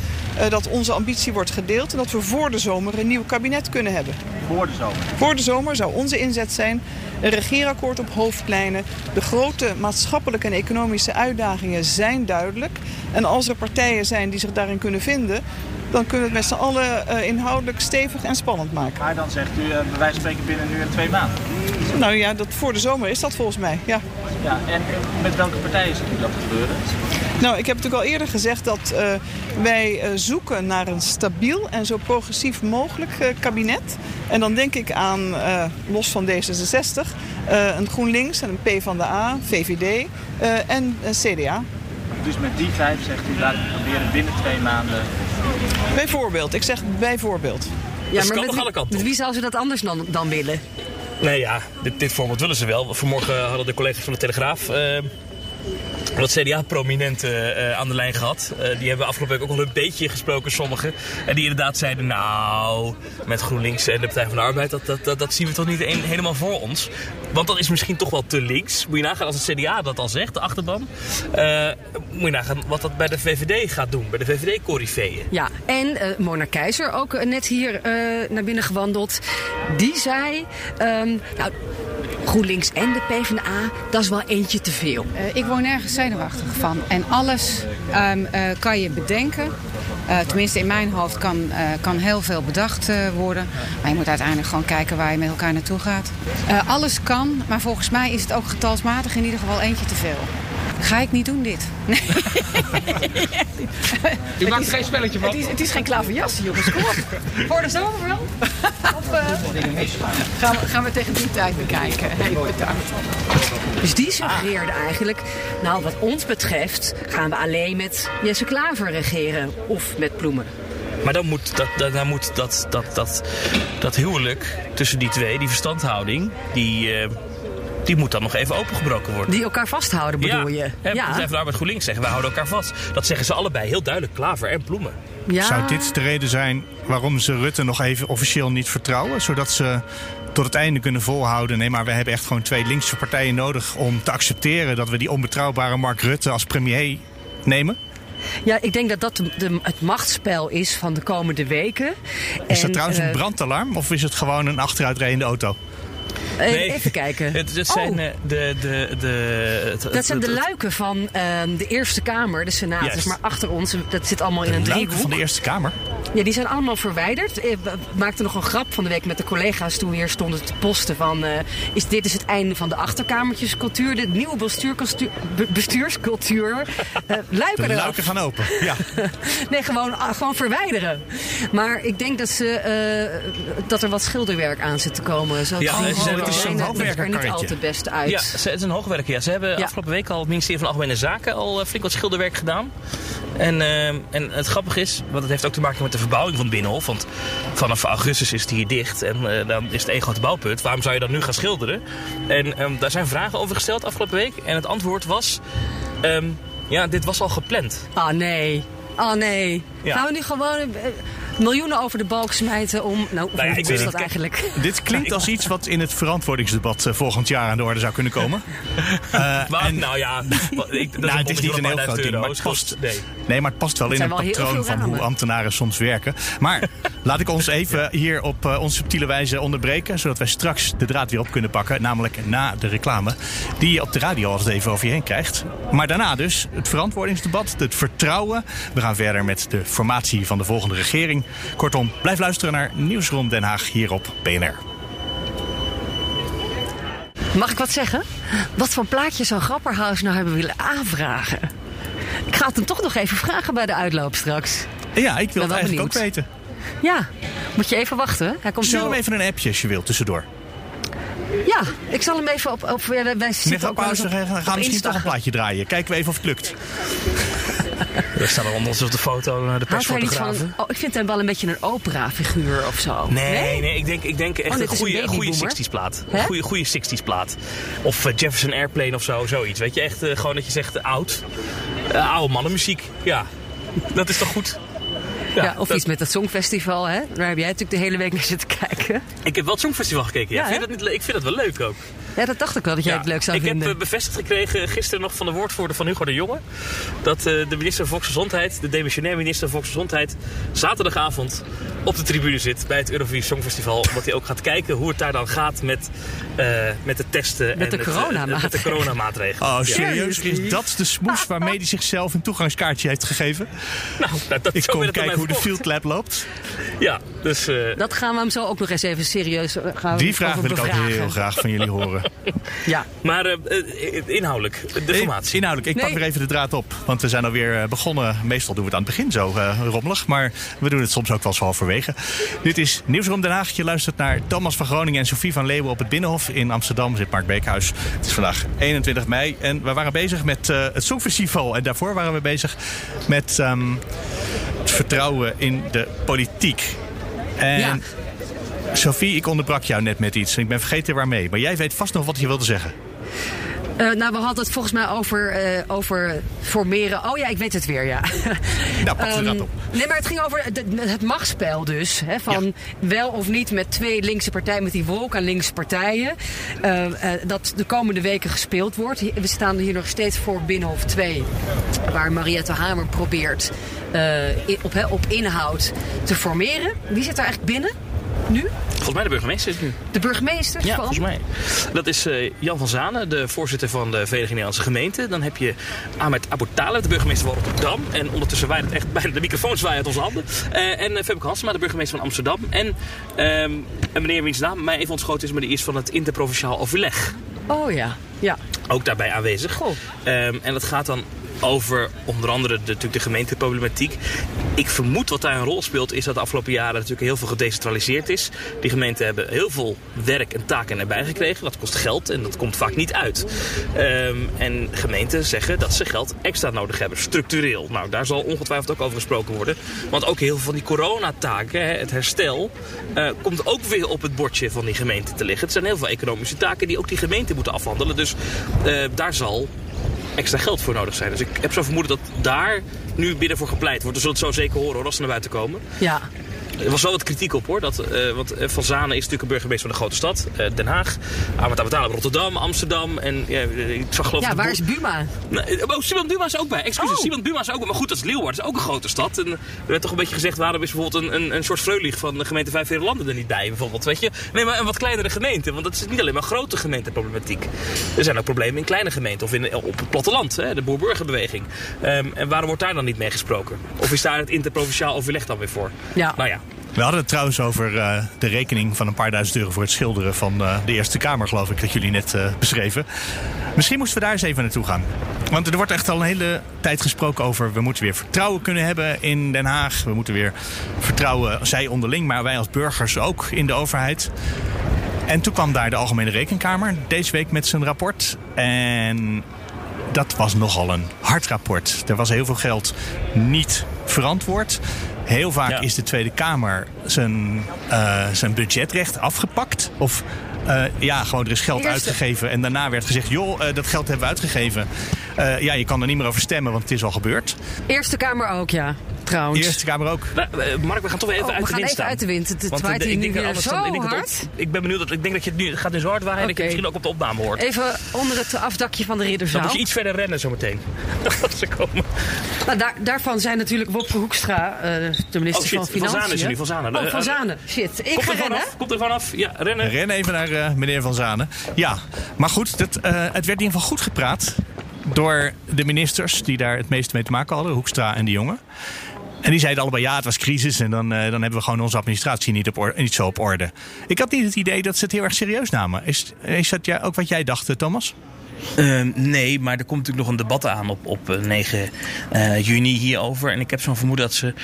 dat onze ambitie wordt gedeeld en dat we voor de zomer een nieuw kabinet kunnen hebben. Voor de zomer. Voor de zomer zou onze inzet zijn een regeerakkoord op hoofdplijnen. De grote maatschappelijke en economische uitdagingen zijn duidelijk. En als er partijen zijn die zich daarin kunnen vinden, dan kunnen we het met z'n allen eh, inhoudelijk stevig en spannend maken. Maar dan zegt u, eh, bij wijze van spreken binnen nu en twee maanden. Nou ja, dat voor de zomer is dat volgens mij. Ja. Ja, en met welke partijen ziet u dat gebeuren? Nou, ik heb natuurlijk al eerder gezegd dat eh, wij eh, zoeken naar een stabiel en zo progressief mogelijk eh, kabinet. En dan denk ik aan, eh, los van D66, eh, een GroenLinks en een PvdA, VVD eh, en een CDA. Dus met die vijf zegt u, laten we proberen binnen twee maanden. Bijvoorbeeld, ik zeg bijvoorbeeld. Ja, kan maar nog met, alle wie, kanten met wie zou ze dat anders dan, dan willen? Nee, ja, dit, dit voorbeeld willen ze wel. Vanmorgen hadden de collega's van de Telegraaf eh, wat CDA-prominenten eh, aan de lijn gehad. Eh, die hebben afgelopen week ook al een beetje gesproken, sommigen. En die inderdaad zeiden, nou, met GroenLinks en de Partij van de Arbeid, dat, dat, dat, zien we toch niet helemaal voor ons. Want dat is misschien toch wel te links. Moet je nagaan als het CDA dat al zegt, de achterban. Eh, moet je nagaan wat dat bij de VVD gaat doen, bij de VVD-corifeeën. Ja, en eh Mona Keizer, ook eh, net hier eh, naar binnen gewandeld. Die zei, ehm, nou, GroenLinks en de PvdA, dat is wel eentje te veel. Eh, ik word nergens zenuwachtig van. En alles ehm, eh, kan je bedenken. Eh, tenminste, in mijn hoofd kan, kan heel veel bedacht worden. Maar je moet uiteindelijk gewoon kijken waar je met elkaar naartoe gaat. Alles kan, maar volgens mij is het ook getalsmatig in ieder geval eentje te veel. Ga ik niet doen dit. Nee. U maakt er geen spelletje van? Het is, het is geen klaverjassen, jongens. Kom op. Voor de zomer wel? Of eh, gaan, we, gaan we tegen die tijd bekijken? Hey, bedankt. Dus die suggereerde eigenlijk, nou wat ons betreft gaan we alleen met Jesse Klaver regeren of met Ploemen. Maar dan moet dat, dat, dan moet dat, dat, dat, dat huwelijk tussen die twee, die verstandhouding, die, eh, die moet dan nog even opengebroken worden. Die elkaar vasthouden bedoel ja. je? Hè, ja. Zij van Arbeid GroenLinks zeggen, wij houden elkaar vast. Dat zeggen ze allebei heel duidelijk, Klaver en Ploemen. Ja. Zou dit de reden zijn waarom ze Rutte nog even officieel niet vertrouwen? Zodat ze tot het einde kunnen volhouden. Nee, maar we hebben echt gewoon twee linkse partijen nodig om te accepteren dat we die onbetrouwbare Mark Rutte als premier nemen. Ja, ik denk dat dat de, de- het machtsspel is van de komende weken. Is dat En, trouwens een eh, brandalarm of is het gewoon een achteruitrijdende auto? Eh, Nee. Even kijken. Het, het Oh. zijn eh, de, de, de, het- Dat zijn de luiken van ehm, de Eerste Kamer, de Senaat. Dus maar achter ons, dat zit allemaal in De een luiken driehoek. van de Eerste Kamer. Ja, die zijn allemaal verwijderd. Ik maakte nog een grap van de week met de collega's toen we hier stonden te posten van... eh, is dit is het einde van de achterkamertjescultuur, de nieuwe bestuurscultuur. Eh, luiken De luiken gaan open. Ja. Nee, gewoon, ah, gewoon verwijderen. Maar ik denk dat, ze, eh, dat er wat schilderwerk aan zit te komen. Zo Ja, zijn- De het is lijnen ziet er niet hoogwerkerkarretje. al te best uit. Ja, ze- het is een hoogwerker. Ja. Ze hebben Ja. afgelopen week al het ministerie van Algemene Zaken al eh, flink wat schilderwerk gedaan. En, eh, en het grappige is, want het heeft ook te maken met de verbouwing van het Binnenhof. Want vanaf augustus is het hier dicht en eh, dan is het één groot bouwpunt. Waarom zou je dan nu gaan schilderen? En ehm, daar zijn vragen over gesteld afgelopen week. En het antwoord was, ehm, ja, dit was al gepland. Ah nee. Oh nee. Ja. Gaan we nu gewoon miljoenen over de balk smijten om... Nou, Nou ja, ik is weet dat eigenlijk? Dit klinkt als iets wat in het verantwoordingsdebat eh, volgend jaar aan de orde zou kunnen komen. Eh, Maar, en- nou ja, wat- ik, dat nou, het is niet een heel groot ding, duizend maar het euro. past, Nee. nee, maar het past wel Het in het wel patroon van hoe ambtenaren soms werken. Maar laat ik ons even hier op uh, onze subtiele wijze onderbreken, zodat wij straks de draad weer op kunnen pakken, namelijk na de reclame, die je op de radio altijd even over je heen krijgt. Maar daarna dus het verantwoordingsdebat, het vertrouwen. We gaan verder met de formatie van de volgende regering. Kortom, blijf luisteren naar Nieuwsrond Den Haag hier op BNR. Mag ik wat zeggen? Wat voor plaatje zou Grapperhaus nou hebben willen aanvragen? Ik ga het hem toch nog even vragen bij de uitloop straks. Ja, ik wil het eigenlijk ook weten. Ja, moet je even wachten. Hij komt Stuur zo... hem even een appje als je wilt, tussendoor. Ja, ik zal hem even op... op wij, ook op, we gaan op misschien Insta. toch een plaatje draaien. Kijken we even of het lukt. Er staat er onder op de foto naar de persfotografen. Oh, ik vind hem wel een beetje een opera-figuur of zo. Nee, nee, ik denk, ik denk echt Oh, een goede, goede babyboomer. 60s plaat. Een goede, goede 60s plaat. Of eh, Jefferson Airplane of zo, zoiets. Weet je, echt eh, gewoon dat je zegt oud. Eh, oude mannenmuziek. Ja, dat is toch goed? Ja, of dat- iets met het Songfestival, hè? Daar heb jij natuurlijk de hele week naar zitten kijken. Ik heb wel het Songfestival gekeken. Ja. Ja, vind dat niet, ik vind dat wel leuk ook. Ja, dat dacht ik wel dat jij Ja, het leuk zou ik vinden. heb eh, bevestigd gekregen gisteren nog van de woordvoerder van Hugo de Jonge. Dat eh, de minister van Volksgezondheid, de demissionair minister van Volksgezondheid, zaterdagavond op de tribune zit bij het Eurovisie Songfestival. Omdat hij ook gaat kijken hoe het daar dan gaat met, eh, met de testen Met de en eh, coronamaatregelen. met de coronamaatregelen. Oh, Ja. serieus? Is dat de smoes waarmee hij zichzelf een toegangskaartje heeft gegeven? Nou, dat, dat Ik zo kom kijken hoe de field lab loopt. Ja, dus... eh, Dat gaan we hem zo ook nog eens even serieus eh, gaan we Die vraag wil ik ook bevragen. heel graag van jullie horen. Ja. maar eh, inhoudelijk, de formatie. Inhoudelijk, ik pak weer even de draad op. Want we zijn alweer begonnen. Meestal doen we het aan het begin zo eh, rommelig. Maar we doen het soms ook wel eens halverwege. Dit is Nieuwsroom Den Haag. Je luistert naar Thomas van Groningen en Sofie van Leeuwen op het Binnenhof. In Amsterdam zit Mark Beekhuis. Het is vandaag 21 mei. En we waren bezig met eh, het Songfestival. En daarvoor waren we bezig met ehm, het vertrouwen in de politiek. En Ja. Sophie, ik onderbrak jou net met iets. Ik ben vergeten waarmee. Maar jij weet vast nog wat je wilde zeggen. Eh, nou, we hadden het volgens mij over, eh, over formeren. Oh ja, ik weet het weer, ja. Nou, pak de Ehm, draad op. Nee, maar het ging over het, het machtsspel dus. Hè, van wel of niet met twee linkse partijen, met die wolk aan linkse partijen. eh, dat de komende weken gespeeld wordt. We staan hier nog steeds voor Binnenhof 2. Waar Mariette Hamer probeert op, hè, op inhoud te formeren. Wie zit daar eigenlijk binnen? Nu? Volgens mij de burgemeester is het nu. De burgemeester? Ja, van? volgens mij. Dat is eh, Jan van Zanen, de voorzitter van de Vereniging Nederlandse Gemeenten. Dan heb je Ahmed Abu Taleb, de burgemeester van Rotterdam. En ondertussen waait het echt bijna de microfoon zwaaien uit onze handen. Eh, en uh, Femke Hansma, de burgemeester van Amsterdam. En ehm, een meneer wiens naam mij even ontschoten is, maar die is van het interprovinciaal overleg. Oh ja, ja. ook daarbij aanwezig. Ehm, en dat gaat dan over onder andere de, natuurlijk de gemeenteproblematiek. Ik vermoed wat daar een rol speelt is dat de afgelopen jaren natuurlijk heel veel gedecentraliseerd is. Die gemeenten hebben heel veel werk en taken erbij gekregen. Dat kost geld en dat komt vaak niet uit. Ehm, en gemeenten zeggen dat ze geld extra nodig hebben, structureel. Nou, daar zal ongetwijfeld ook over gesproken worden. Want ook heel veel van die coronataken, het herstel, eh, komt ook weer op het bordje van die gemeente te liggen. Het zijn heel veel economische taken die ook die gemeenten moeten afhandelen. Dus eh, daar zal extra geld voor nodig zijn. Dus ik heb zo vermoeden dat daar nu binnen voor gepleit wordt. We zullen het zo zeker horen als ze naar buiten komen. Ja. Er was wel wat kritiek op hoor. Dat, eh, want eh, Van Zanen is natuurlijk een burgemeester van de grote stad. eh, Den Haag. Ahmed Abdallah Rotterdam, Amsterdam. En ja, ik zag geloof Ja, waar is Buma? Nee, oh, Simon Buma is ook bij. Excuses, Oh. Simon Buma is ook bij. Maar goed, dat is Leeuwarden. Dat is ook een grote stad. En er werd toch een beetje gezegd, waarom is bijvoorbeeld een, een, een soort Vreulich van de gemeente Vijf Landen er niet bij, bijvoorbeeld. Weet je? Nee, maar een wat kleinere gemeente. Want dat is niet alleen maar grote gemeenteproblematiek. Er zijn ook problemen in kleine gemeenten of in, op het platteland. Hè, de boer-burgerbeweging. Ehm, en waarom wordt daar dan niet mee gesproken? Of is daar het interprovinciaal overleg dan weer voor? Ja. Nou ja. We hadden het trouwens over eh, de rekening van een paar duizend euro voor het schilderen van eh, de Eerste Kamer, geloof ik, dat jullie net eh, beschreven. Misschien moesten we daar eens even naartoe gaan. Want er wordt echt al een hele tijd gesproken over. We moeten weer vertrouwen kunnen hebben in Den Haag. We moeten weer vertrouwen, zij onderling, maar wij als burgers ook in de overheid. En toen kwam daar de Algemene Rekenkamer deze week met zijn rapport. En dat was nogal een hard rapport. Er was heel veel geld niet verantwoord. Heel vaak is de Tweede Kamer zijn, eh, zijn budgetrecht afgepakt. Of eh, ja, gewoon er is geld Eerste. uitgegeven. En daarna werd gezegd, joh, eh, dat geld hebben we uitgegeven. Eh, ja, je kan er niet meer over stemmen, want het is al gebeurd. Eerste Kamer ook, ja. Trouwens. Eerste Kamer ook. Nou, eh, Mark, we gaan toch weer even Oh, we uit de gaan wind even staan. uit de wind. Het- Want, waait eh, hier ik nu denk dat weer zo dan- ik denk dat hard. ook- Ik ben benieuwd, dat, ik denk dat je het nu het gaat dus zo hard waaien dat je het misschien ook op de opname hoort. Even onder het afdakje van de Dan Ridderzaal. moet je iets verder rennen zometeen. Als ze komen. Nou, daar, daarvan zijn natuurlijk Wopke Hoekstra, eh, de minister Oh shit, van Van Financiën. Zanen is er nu, Van Zanen. Oh, Van Zanen. Shit. Ik Komt ga er rennen. vanaf? Komt er vanaf? Ja, rennen. Ren even naar eh, meneer Van Zanen. Ja, maar goed, dat, eh, het werd in ieder geval goed gepraat door de ministers die daar het meeste mee te maken hadden, Hoekstra en de jongen. En die zeiden allebei, ja, het was crisis en dan, eh, dan hebben we gewoon onze administratie niet, op niet zo op orde. Ik had niet het idee dat ze het heel erg serieus namen. Is, is dat ja, ook wat jij dacht, eh, Thomas? Ehm, nee, maar er komt natuurlijk nog een debat aan op, op eh, 9 eh, juni hierover. En ik heb zo'n vermoeden dat ze.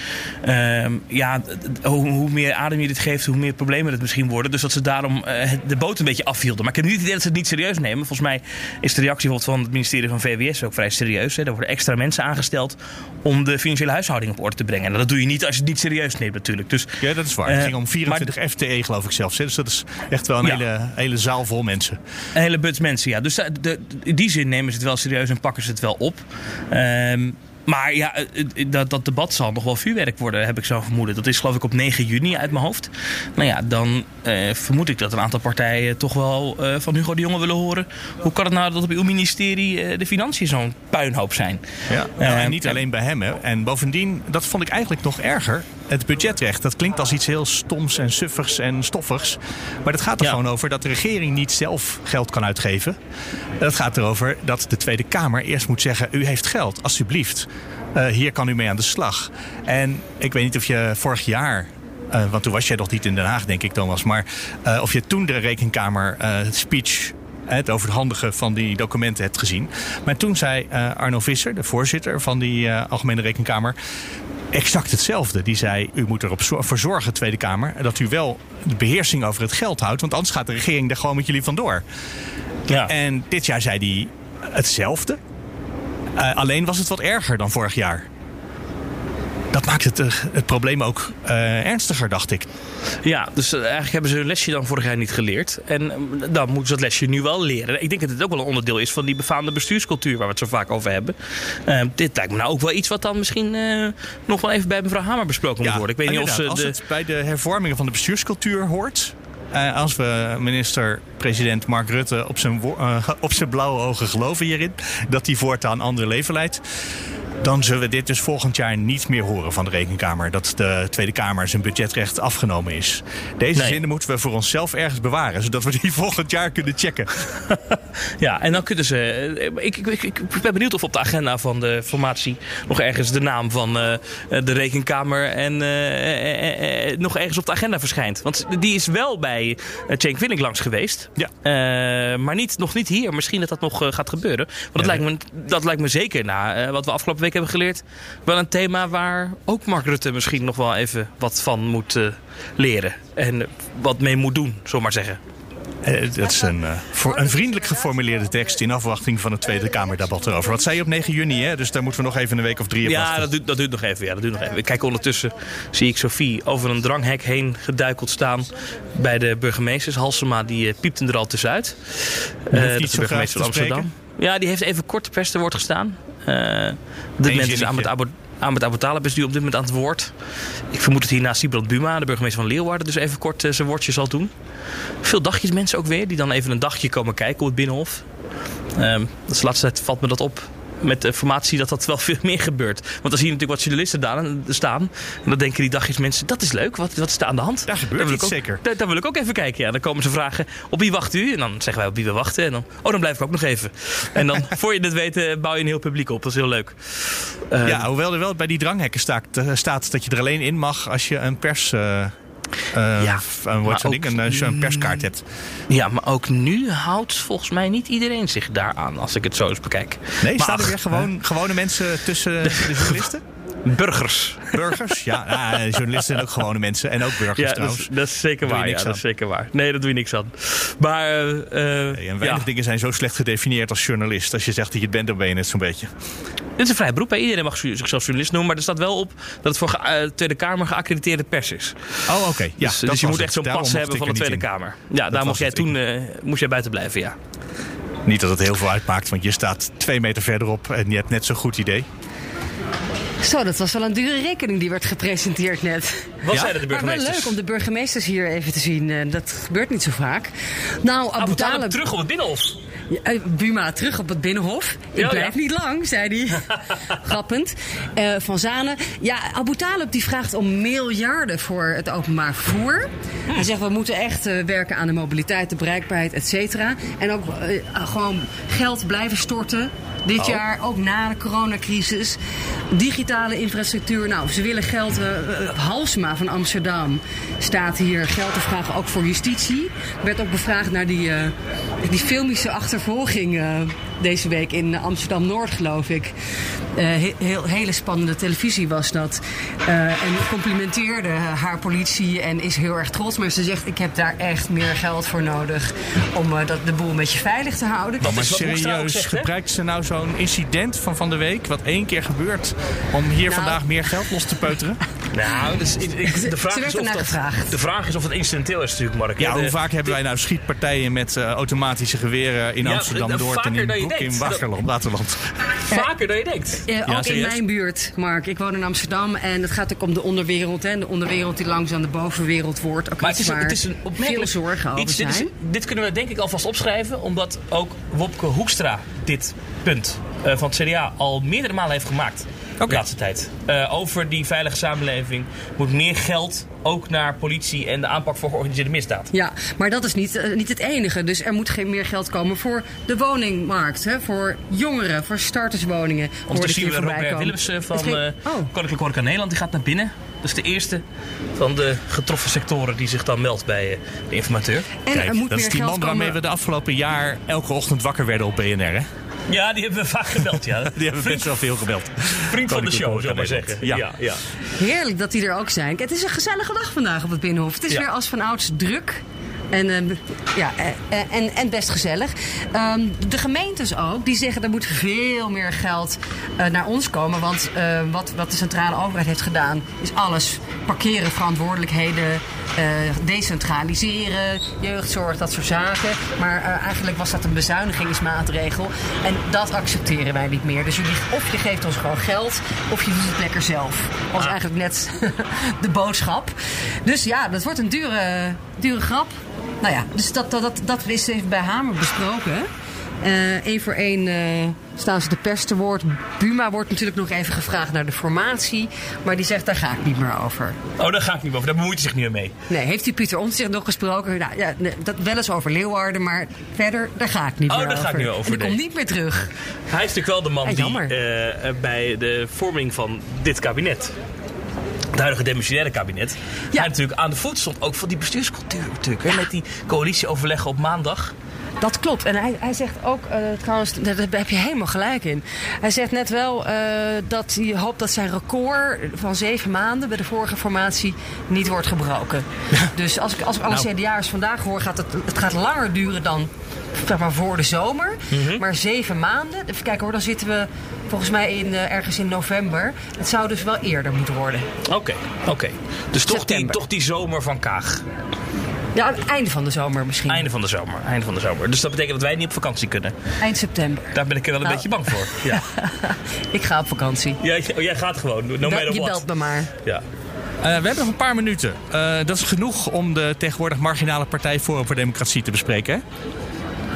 ehm, ja, hoe, hoe meer adem je dit geeft, hoe meer problemen het misschien worden. Dus dat ze daarom eh, de boot een beetje afhielden. Maar ik heb niet het idee dat ze het niet serieus nemen. Volgens mij is de reactie van het ministerie van VWS ook vrij serieus. Hè. Er worden extra mensen aangesteld om de financiële huishouding op orde te brengen. En dat doe je niet als je het niet serieus neemt, natuurlijk. Dus, Ja, dat is waar. het eh, ging om 24 FTE, geloof ik zelfs. hè. Dus dat is echt wel een Ja. hele, hele zaal vol mensen. Een hele buts mensen, ja. Dus de, in die zin nemen ze het wel serieus en pakken ze het wel op. Ehm, maar ja, eh, eh, dat, dat debat zal nog wel vuurwerk worden, heb ik zo vermoeden. Dat is geloof ik op 9 juni uit mijn hoofd. Nou ja, dan eh, vermoed ik dat een aantal partijen toch wel eh, van Hugo de Jonge willen horen. Hoe kan het nou dat op uw ministerie eh, de financiën zo'n puinhoop zijn? Ja, Eh, en niet alleen bij hem. Hè. En bovendien, dat vond ik eigenlijk nog erger. Het budgetrecht, dat klinkt als iets heel stoms en suffigs en stoffigs. Maar dat gaat er Ja. gewoon over dat de regering niet zelf geld kan uitgeven. Het gaat erover dat de Tweede Kamer eerst moet zeggen... u heeft geld, alstublieft. Eh, hier kan u mee aan de slag. En ik weet niet of je vorig jaar... eh, want toen was jij nog niet in Den Haag, denk ik, Thomas. Maar eh, of je toen de Rekenkamer eh, speech het overhandigen van die documenten hebt gezien. Maar toen zei Arno Visser, de voorzitter van die Algemene Rekenkamer, exact hetzelfde. Die zei: U moet erop voor zorgen, Tweede Kamer, dat u wel de beheersing over het geld houdt, want anders gaat de regering er gewoon met jullie vandoor. Ja. En dit jaar zei hij hetzelfde. Eh, alleen was het wat erger dan vorig jaar. Dat maakt het, eh, het probleem ook eh, ernstiger, dacht ik. Ja, dus eh, eigenlijk hebben ze hun lesje dan vorig jaar niet geleerd. En dan moeten ze dat lesje nu wel leren. Ik denk dat het ook wel een onderdeel is van die befaamde bestuurscultuur waar we het zo vaak over hebben. Dit lijkt me nou ook wel iets wat dan misschien nog wel even bij mevrouw Hamer besproken moet worden. Ik weet niet of ze als de. het bij de hervormingen van de bestuurscultuur hoort. als we minister-president Mark Rutte op zijn, op zijn blauwe ogen geloven hierin. Dat hij voortaan een ander leven leidt. Dan zullen we dit dus volgend jaar niet meer horen van de Rekenkamer. Dat de Tweede Kamer zijn budgetrecht afgenomen is. Deze Nee. zinnen moeten we voor onszelf ergens bewaren, zodat we die volgend jaar kunnen checken. Ja, en dan kunnen ze. eh, Ik, ik, ik, ben benieuwd of op de agenda van de formatie nog ergens de naam van eh, de rekenkamer en eh, nog ergens op de agenda verschijnt. Want die is wel bij Cenk Willink langs geweest. Ja. Maar niet, nog niet hier. Misschien dat dat nog gaat gebeuren. Want dat, Ja. lijkt me, dat lijkt me zeker na wat we afgelopen week hebben geleerd. Wel een thema waar ook Mark Rutte misschien nog wel even wat van moet eh, leren. En wat mee moet doen, zomaar maar zeggen. Eh, dat is een, eh, voor een vriendelijk geformuleerde tekst in afwachting van het Tweede Kamerdebat erover. Wat zei je op 9 juni, hè? Dus daar moeten we nog even een week of drie op Ja, dat duurt, dat duurt nog even. Ja, dat duurt nog even. Kijk, ondertussen zie ik Sophie over een dranghek heen geduikeld staan bij de burgemeesters. Halsema die piepte er al tussenuit. Hoeft dat is de burgemeester van te Amsterdam. Ja, die heeft even kort de pers te woord gestaan. Op dit moment is zinnetje. Ahmed Abu, Ahmed Abu Talib is nu op dit moment aan het woord. Ik vermoed dat hierna Sibrand Buma, de burgemeester van Leeuwarden, dus even kort eh, zijn woordje zal doen. Veel dagjes mensen ook weer, die dan even een dagje komen kijken op het Binnenhof. Ehm dus de laatste tijd valt me dat op met de informatie dat dat wel veel meer gebeurt. Want dan zie je natuurlijk wat journalisten daar staan. En dan denken die dagjes mensen, dat is leuk. Wat, wat is er aan de hand? Daar gebeurt wil iets, ik ook, zeker. Daar, daar wil ik ook even kijken. Ja, dan komen ze vragen, op wie wacht u? En dan zeggen wij op wie we wachten. En dan, oh, dan blijf ik ook nog even. En dan, voor je het weet, eh, bouw je een heel publiek op. Dat is heel leuk. Eh, Ja, hoewel er wel bij die dranghekken staat, eh, staat dat je er alleen in mag als je een pers... eh eh, Ja, wat zo'n ook- ding, een, eh, perskaart hebt. Ja, maar ook nu houdt volgens mij niet iedereen zich daaraan, als ik het zo eens bekijk. Nee, Maar staan er weer gewoon, gewone mensen tussen de journalisten? Burgers. Burgers? Ja, nou, journalisten zijn ook gewone mensen. En ook burgers Ja, dat trouwens. is, dat is zeker waar. Ja, dat is zeker waar. Nee, dat doe je niks aan. Maar, eh, eh, Nee, en weinig ja. dingen zijn zo slecht gedefinieerd als journalist. Als je zegt dat je het bent, dan ben je het zo'n beetje. Dit is een vrij beroep. Hè? Iedereen mag zichzelf journalist noemen. Maar er staat wel op dat het voor eh, Tweede Kamer geaccrediteerde pers is. Oh, oké. Ja, dus dat dus je moet echt zo'n pas hebben van de Tweede in. Kamer. Ja, daar mocht jij toen eh, moest jij buiten blijven, ja. Niet dat het heel veel uitmaakt, want je staat twee meter verderop en je hebt net zo'n goed idee. Zo, dat was wel een dure rekening die werd gepresenteerd net. Wat Ja? zeiden de Maar wel burgemeesters? leuk om de burgemeesters hier even te zien. Eh, Dat gebeurt niet zo vaak. Nou, Abu Abu Talib Talib... terug op het Binnenhof. Eh, Buma terug op het Binnenhof. Ik Ja, blijf ja. niet lang, zei hij. Grappend. Eh, van Zanen. Ja, Abu Talib die vraagt om miljarden voor het openbaar vervoer. Hij zegt we moeten echt eh, werken aan de mobiliteit, de bereikbaarheid, et cetera. En ook gewoon geld blijven storten. Dit Oh. jaar, ook na de coronacrisis. Digitale infrastructuur. Nou, ze willen geld. Halsma van Amsterdam staat hier geld te vragen, ook voor justitie. Er werd ook bevraagd naar die, die filmische achtervolging deze week in Amsterdam-Noord, geloof ik. Eh, he- heel, hele spannende televisie was dat. Eh, en complimenteerde haar politie en is heel erg trots. Maar ze zegt, ik heb daar echt meer geld voor nodig om eh, dat, de boel een beetje veilig te houden. Dat Maar is serieus, zegt, gebruikt ze nou zo'n incident van van de week, wat één keer gebeurt, om hier Nou. vandaag meer geld los te peuteren? Nou, dus, ik, ik- de, vraag is of dat, gevraagd. de vraag is of het incidenteel is natuurlijk, Mark. Ja, De- hoe vaak hebben wij nou schietpartijen met eh, automatische geweren in Ja, Amsterdam-Noord vaker en in dan je Broek in. Waterland? Waterland. Vaker dan je denkt. Eh, ook in mijn buurt, Mark. Ik woon in Amsterdam en het gaat ook om de onderwereld. Hè. De onderwereld die langzaam de bovenwereld wordt. Ook Maar het is, waar het is een opmerkelijk veel zorgen over iets. Dit, is- dit kunnen we denk ik alvast opschrijven, omdat ook Wopke Hoekstra dit punt eh, van het CDA al meerdere malen heeft gemaakt. De laatste tijd. Eh, over die veilige samenleving moet meer geld ook naar politie en de aanpak voor georganiseerde misdaad. Ja, maar dat is niet, eh, niet het enige. Dus er moet geen meer geld komen voor de woningmarkt. Hè? Voor jongeren, voor starterswoningen. ik zien we Robert. Willems van ging- eh oh. Koninklijke Horeca Nederland. Die gaat naar binnen. Dat is de eerste van de getroffen sectoren die zich dan meldt bij de informateur. En Kijk, er moet dat is die geld man komen. waarmee we de afgelopen jaar elke ochtend wakker werden op BNR, hè? Ja, die hebben we vaak gebeld. Ja. Die hebben best wel veel gebeld. Vriend van de show, we maar zeggen. Ja. ja. Heerlijk dat die er ook zijn. Het is een gezellige dag vandaag op het Binnenhof. Het is Ja. weer als van ouds druk. En, ehm, ja, eh, eh, en, en best gezellig. Ehm, de gemeentes ook, die zeggen er moet veel meer geld eh, naar ons komen. Want eh, wat, wat de centrale overheid heeft gedaan, is alles parkeren, verantwoordelijkheden, decentraliseren, jeugdzorg, dat soort zaken. Maar eh, eigenlijk was dat een bezuinigingsmaatregel. En dat accepteren wij niet meer. Dus jullie, of je geeft ons gewoon geld, of je doet het lekker zelf. Dat was eigenlijk net de boodschap. Dus ja, dat wordt een dure, dure grap. Nou ja, dus dat, dat, dat, dat is even bij Hamer besproken. Eén voor één eh, staan ze de pers te woord. Buma wordt natuurlijk nog even gevraagd naar de formatie. Maar die zegt, daar ga ik niet meer over. Oh, daar ga ik niet over. Daar bemoeit hij zich niet meer mee. Nee, heeft die Pieter Omtzigt nog gesproken? Nou, ja, dat wel eens over Leeuwarden, maar verder, daar ga ik niet Oh, meer daar over. ga ik niet over, nee. komt niet meer terug. Hij is natuurlijk wel de man Ja, die eh, bij de vorming van dit kabinet... Het huidige demissionaire kabinet. Hij natuurlijk aan de voet stond. Ook van die bestuurscultuur natuurlijk. Hè, met die coalitieoverleggen op maandag. Dat klopt. En hij, hij zegt ook, eh, trouwens, daar heb je helemaal gelijk in. Hij zegt net wel eh, dat hij hoopt dat zijn record van zeven maanden bij de vorige formatie niet wordt gebroken. Dus als ik, als ik alle Nou. CDA'ers vandaag hoor, gaat het, het gaat langer duren dan zeg maar, voor de zomer. Mhm. Maar zeven maanden, even kijken hoor, dan zitten we volgens mij in, eh, ergens in november. Het zou dus wel eerder moeten worden. Oké, oké. Dus toch die, toch die zomer van Kaag. Ja, aan het einde van de zomer misschien. Einde van de zomer. Einde van de zomer. Dus dat betekent dat wij niet op vakantie kunnen. Eind september. Daar ben ik er wel een Nou. beetje bang voor. Ja. Ik ga op vakantie. Jij, oh, jij gaat gewoon, no matter je what. belt me maar. Ja. Eh, we hebben nog een paar minuten. Eh, dat is genoeg om de tegenwoordig marginale partij Forum voor Democratie te bespreken. hè?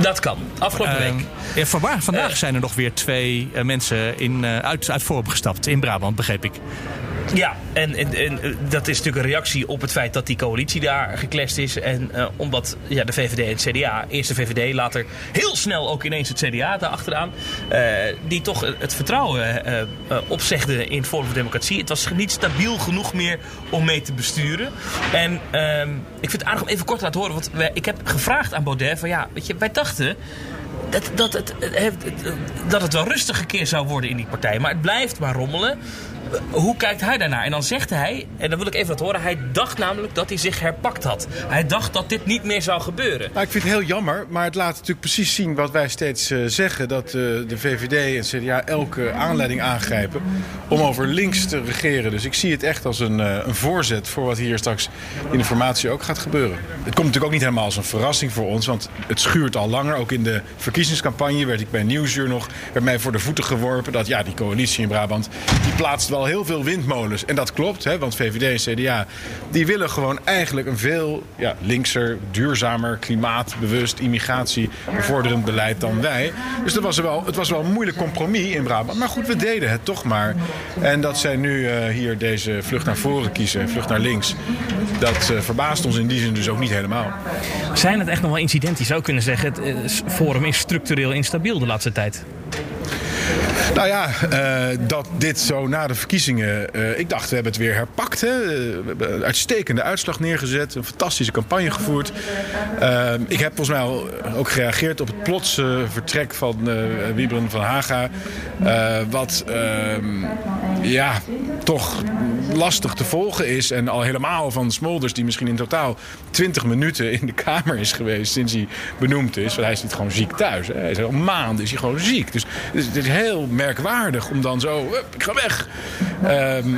Dat kan. Afgelopen Eh, week. ja, vandaag vandaag zijn er nog weer twee mensen in, eh, uit, uit Forum gestapt. In Brabant, begreep ik. Ja, en, en, eh, dat is natuurlijk een reactie op het feit dat die coalitie daar geclashed is. En eh, omdat ja, de VVD en het CDA, eerst de VVD, later heel snel ook ineens het CDA daarachteraan. eh die toch het vertrouwen eh, opzegden in Forum voor Democratie. Het was niet stabiel genoeg meer om mee te besturen. En ehm, ik vind het aardig om even kort te laten horen. Want ik heb gevraagd aan Baudet van ja, weet je, wij dachten dat, dat, het, dat het wel rustig keer zou worden in die partij. Maar het blijft maar rommelen. Hoe kijkt hij daarnaar? En dan zegt hij, en dan wil ik even wat horen. Hij dacht namelijk dat hij zich herpakt had. Hij dacht dat dit niet meer zou gebeuren. Nou, ik vind het heel jammer, maar het laat natuurlijk precies zien wat wij steeds eh, zeggen: dat eh, de VVD en CDA elke aanleiding aangrijpen om over links te regeren. Dus ik zie het echt als een, eh, een voorzet voor wat hier straks in de formatie ook gaat gebeuren. Het komt natuurlijk ook niet helemaal als een verrassing voor ons, want het schuurt al langer. Ook in de verkiezingscampagne werd ik bij Nieuwsuur nog werd voor de voeten geworpen dat ja, die coalitie in Brabant die plaatst wel heel veel windmolens. En dat klopt, hè, want VVD en CDA die willen gewoon eigenlijk een veel ja, linkser, duurzamer, klimaatbewust, immigratie bevorderend beleid dan wij. Dus dat was wel, het was wel een moeilijk compromis in Brabant. Maar goed, we deden het toch maar. En dat zij nu eh, hier deze vlucht naar voren kiezen, vlucht naar links, dat eh, verbaast ons in die zin dus ook niet helemaal. Zijn het echt nog wel incidenten? Je zou kunnen zeggen, het eh, Forum is structureel instabiel de laatste tijd. Nou ja, eh, dat dit zo na de verkiezingen. eh, ik dacht, we hebben het weer herpakt. Hè? Eh, We hebben een uitstekende uitslag neergezet. Een fantastische campagne gevoerd. Ik heb volgens mij al ook gereageerd op het plotse vertrek van Wiebren van Haga. Wat ehm, ja, toch lastig te volgen is. En al helemaal van Smolders, die misschien in totaal 20 minuten in de Kamer is geweest sinds hij benoemd is. Want hij zit gewoon ziek thuis. Hè? Hij is al maanden is hij gewoon ziek. Dus het is heel merkwaardig om dan zo, ik ga weg. Ehm,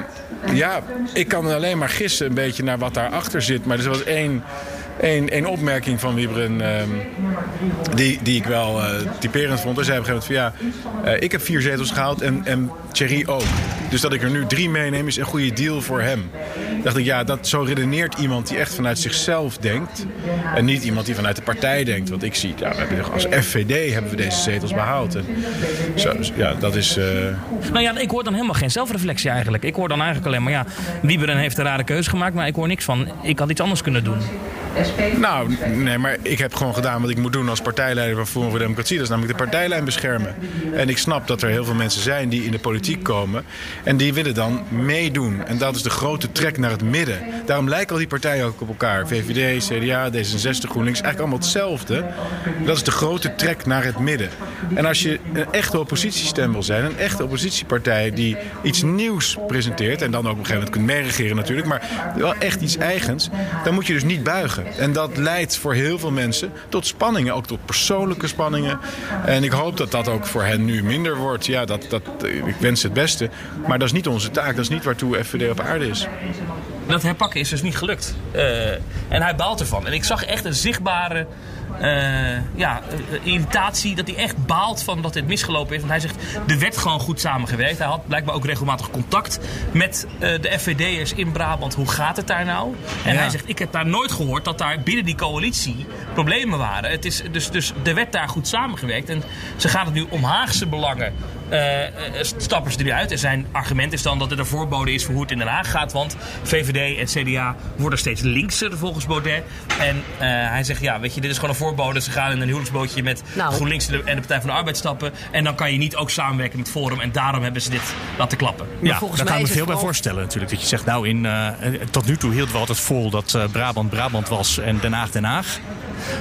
ja, ik kan alleen maar gissen een beetje naar wat daarachter zit. Maar er was één, één, één opmerking van Wiebren ehm, die, die ik wel eh, typerend vond. Hij zei op een gegeven moment van ja, eh, ik heb vier zetels gehaald en, en Thierry ook. Dus dat ik er nu drie meeneem is een goede deal voor hem. Dacht ik, ja, dat zo redeneert iemand die echt vanuit zichzelf denkt. En niet iemand die vanuit de partij denkt. Want ik zie, ja, we hebben, als FVD hebben we deze zetels behaald. Zo, ja, dat is... eh, Nou ja, ik hoor dan helemaal geen zelfreflectie eigenlijk. Ik hoor dan eigenlijk alleen maar, ja, Wieberen heeft een rare keuze gemaakt, maar ik hoor niks van, ik had iets anders kunnen doen. Nou, nee, maar ik heb gewoon gedaan wat ik moet doen als partijleider van Forum voor Democratie. Dat is namelijk de partijlijn beschermen. En ik snap dat er heel veel mensen zijn die in de politiek komen. En die willen dan meedoen. En dat is de grote trek naar het midden. Daarom lijken al die partijen ook op elkaar. VVD, CDA, D66, GroenLinks. Eigenlijk allemaal hetzelfde. Dat is de grote trek naar het midden. En als je een echte oppositiestem wil zijn, een echte oppositiepartij die iets nieuws presenteert. En dan ook op een gegeven moment kunt meeregeren natuurlijk. Maar wel echt iets eigens. Dan moet je dus niet buigen. En dat leidt voor heel veel mensen tot spanningen, ook tot persoonlijke spanningen. En ik hoop dat dat ook voor hen nu minder wordt. Ja, dat, dat, ik wens het beste. Maar dat is niet onze taak, dat is niet waartoe FVD op aarde is. Dat herpakken is dus niet gelukt. Eh, en hij baalt ervan. En ik zag echt een zichtbare eh, ja, eh, irritatie. Dat hij echt baalt van dat dit misgelopen is. Want hij zegt, er werd gewoon goed samengewerkt. Hij had blijkbaar ook regelmatig contact met eh, de FVD'ers in Brabant. Hoe gaat het daar nou? En Ja. hij zegt, ik heb daar nooit gehoord dat daar binnen die coalitie problemen waren. Het is, dus, dus er werd daar goed samengewerkt. En ze gaat het nu om Haagse belangen. Eh, eh, stappen ze er nu uit. En zijn argument is dan dat het een voorbode is voor hoe het in Den Haag gaat. Want VVD en CDA worden steeds linkser volgens Baudet. En eh, hij zegt, ja, weet je, dit is gewoon een voorbode. Ze gaan in een huwelijksbootje met Nou. GroenLinks en de Partij van de Arbeid stappen. En dan kan je niet ook samenwerken met Forum. En daarom hebben ze dit laten klappen. Ja, volgens daar mij kan ik me veel bij voorstellen natuurlijk. Dat je zegt, nou, in, eh, tot nu toe hielden we altijd vol dat eh, Brabant Brabant was en Den Haag Den Haag.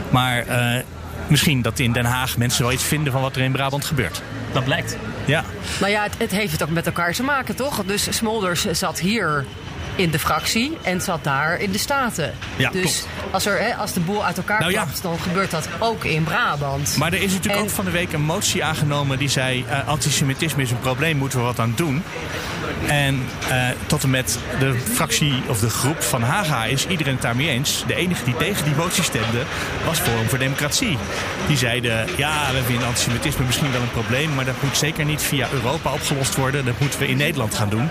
Maar eh, misschien dat in Den Haag mensen wel iets vinden van wat er in Brabant gebeurt. Dat blijkt. Ja, Nou ja, het, het heeft het ook met elkaar te maken, toch? Dus Smolders zat hier in de fractie en zat daar in de Staten. Ja, dus klopt. als, er, hè, als de boel uit elkaar Nou ja. dan gebeurt dat ook in Brabant. maar er is natuurlijk En- ook van de week een motie aangenomen die zei... eh, antisemitisme is een probleem, moeten we wat aan doen. En eh, tot en met de fractie of de groep van Haga is iedereen het daarmee eens. De enige die tegen die motie stemde was Forum voor Democratie. Die zeiden, ja, we vinden antisemitisme misschien wel een probleem... maar dat moet zeker niet via Europa opgelost worden. Dat moeten we in Nederland gaan doen.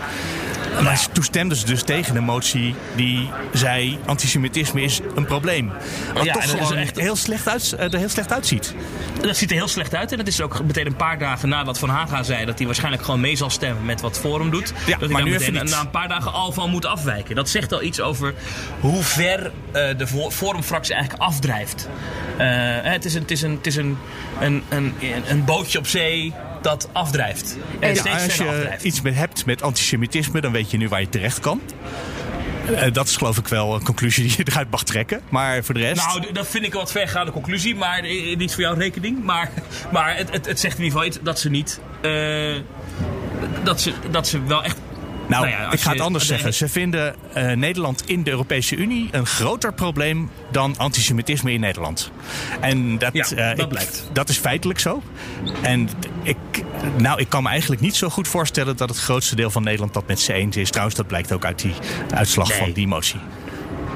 Maar toen stemden ze dus tegen de motie die zei... antisemitisme is een probleem. Wat Ja, toch gewoon echt- heel slecht uit, eh, er heel slecht uitziet. Dat ziet er heel slecht uit. En dat is ook meteen een paar dagen nadat Van Haga zei dat hij waarschijnlijk gewoon mee zal stemmen met wat Forum doet. dat hij maar daar nu meteen na een paar dagen al van moet afwijken. Dat zegt al iets over hoe ver eh, de Forumfractie eigenlijk afdrijft. Eh, het is, een, het is, een, het is een, een, een, een bootje op zee dat afdrijft. En, Ja, steeds als je afdrijft. iets met hebt met antisemitisme, dan weet je nu waar je terecht kan. Eh, dat is geloof ik wel een conclusie die je eruit mag trekken. Maar voor de rest... Nou, dat vind ik een wat vergaande conclusie, maar eh, niet voor jouw rekening. Maar, maar het, het, het zegt in ieder geval iets dat ze niet. eh, dat, ze, dat ze wel echt. Nou, ja, als ik ga het anders de- zeggen. Ze vinden eh, Nederland in de Europese Unie een groter probleem dan antisemitisme in Nederland. En dat, Ja, eh, dat ik- blijkt. dat is feitelijk zo. En ik, nou, ik kan me eigenlijk niet zo goed voorstellen dat het grootste deel van Nederland dat met ze eens is. Trouwens, dat blijkt ook uit die uitslag Nee. van die motie.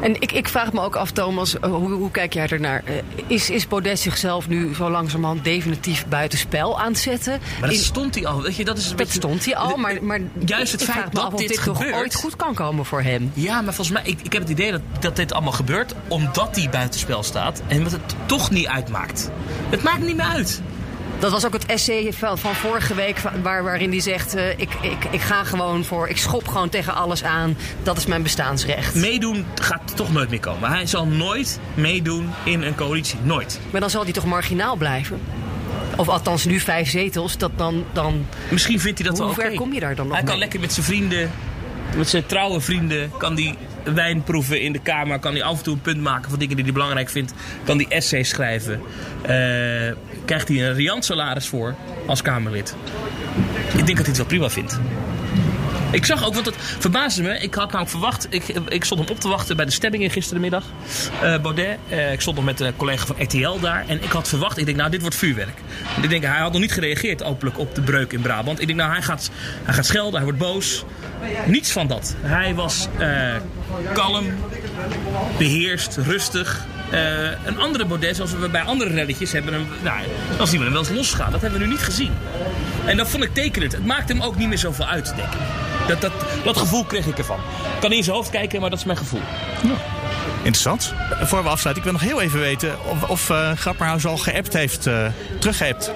En ik, ik vraag me ook af, Thomas, eh, hoe, hoe kijk jij ernaar? Eh, Is, is Baudet zichzelf nu zo langzamerhand definitief buitenspel aan het zetten? Maar dat In- stond hij al. Weet je, dat is een dat beetje- stond hij al, maar, maar Juist het feit dat dit dit toch gebeurt- ooit goed kan komen voor hem. Ja, maar volgens mij, ik, ik heb het idee dat, dat dit allemaal gebeurt omdat hij buitenspel staat en wat het toch niet uitmaakt. Het maakt niet meer uit. Dat was ook het essay van, van vorige week, waar, waarin hij zegt: eh, ik, ik, ik ga gewoon voor, ik schop gewoon tegen alles aan. Dat is mijn bestaansrecht. Meedoen gaat toch nooit meer komen. Hij zal nooit meedoen in een coalitie. Nooit. Maar dan zal hij toch marginaal blijven? Of althans nu vijf zetels, dat dan... dan Misschien vindt hij dat wel Hoe ver kom je daar dan nog Hij kan lekker met zijn vrienden, met zijn trouwe vrienden, kan die wijn proeven in de kamer. Kan hij af en toe een punt maken van dingen die hij belangrijk vindt. Kan die essays schrijven. Eh, krijgt hij een riant salaris voor als Kamerlid. Ik denk dat hij het wel prima vindt. Ik zag ook, want het verbaasde me. Ik had namelijk verwacht, ik, ik stond hem op te wachten bij de stemmingen gisterenmiddag. eh Baudet. Eh, ik stond nog met een collega van RTL daar. En ik had verwacht, ik denk nou dit wordt vuurwerk. Ik denk, hij had nog niet gereageerd openlijk op de breuk in Brabant. Ik denk nou hij gaat, hij gaat schelden, hij wordt boos. Niets van dat. Hij was eh, kalm, beheerst, rustig. Een andere Baudet, zoals we bij andere relletjes hebben, hem, nou, als die hem wel eens losgaat. Dat hebben we nu niet gezien. En dat vond ik tekenend. Het maakt hem ook niet meer zoveel uit, denk ik. Dat, dat, dat gevoel kreeg ik ervan. Ik kan niet in zijn hoofd kijken, maar dat is mijn gevoel. Interessant. Voor we afsluiten, ik wil nog heel even weten of, of eh, Grapperhaus al geappt heeft, eh teruggeappt.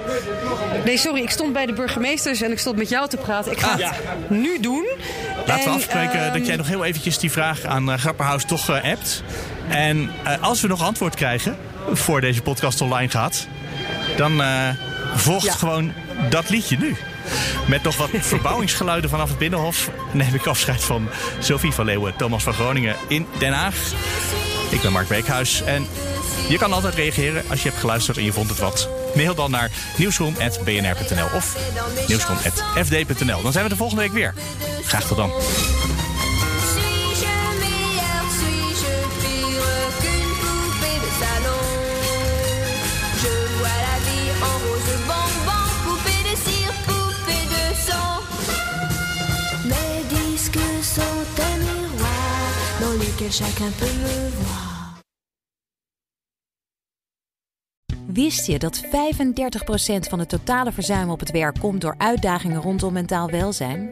Nee, sorry, ik stond bij de burgemeesters en ik stond met jou te praten. Ik ga Ah. het nu doen. Laten we En, afspreken ehm, dat jij nog heel eventjes die vraag aan uh, Grapperhaus toch eh, appt. En eh, als we nog antwoord krijgen, voor deze podcast online gaat, dan eh, volgt Ja. gewoon dat liedje nu. Met nog wat verbouwingsgeluiden vanaf het Binnenhof neem ik afscheid van Sophie van Leeuwen, Thomas van Groningen in Den Haag. Ik ben Mark Beekhuis en je kan altijd reageren als je hebt geluisterd en je vond het wat. Mail dan naar nieuwsroom.bnr.nl of nieuwsroom.fd.nl. Dan zijn we de volgende week weer. Graag tot dan. Voir. Wist je dat 35% van het totale verzuim op het werk komt door uitdagingen rondom mentaal welzijn?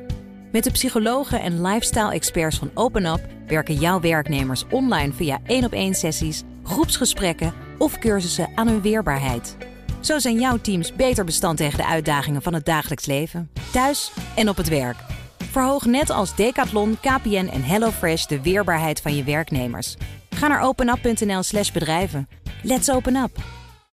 Met de psychologen en lifestyle-experts van OpenUp werken jouw werknemers online via één op één sessies, groepsgesprekken of cursussen aan hun weerbaarheid. Zo zijn jouw teams beter bestand tegen de uitdagingen van het dagelijks leven, thuis en op het werk. Verhoog net als Decathlon, KPN en HelloFresh de weerbaarheid van je werknemers. Ga naar openup.nl/slash bedrijven. Let's open up!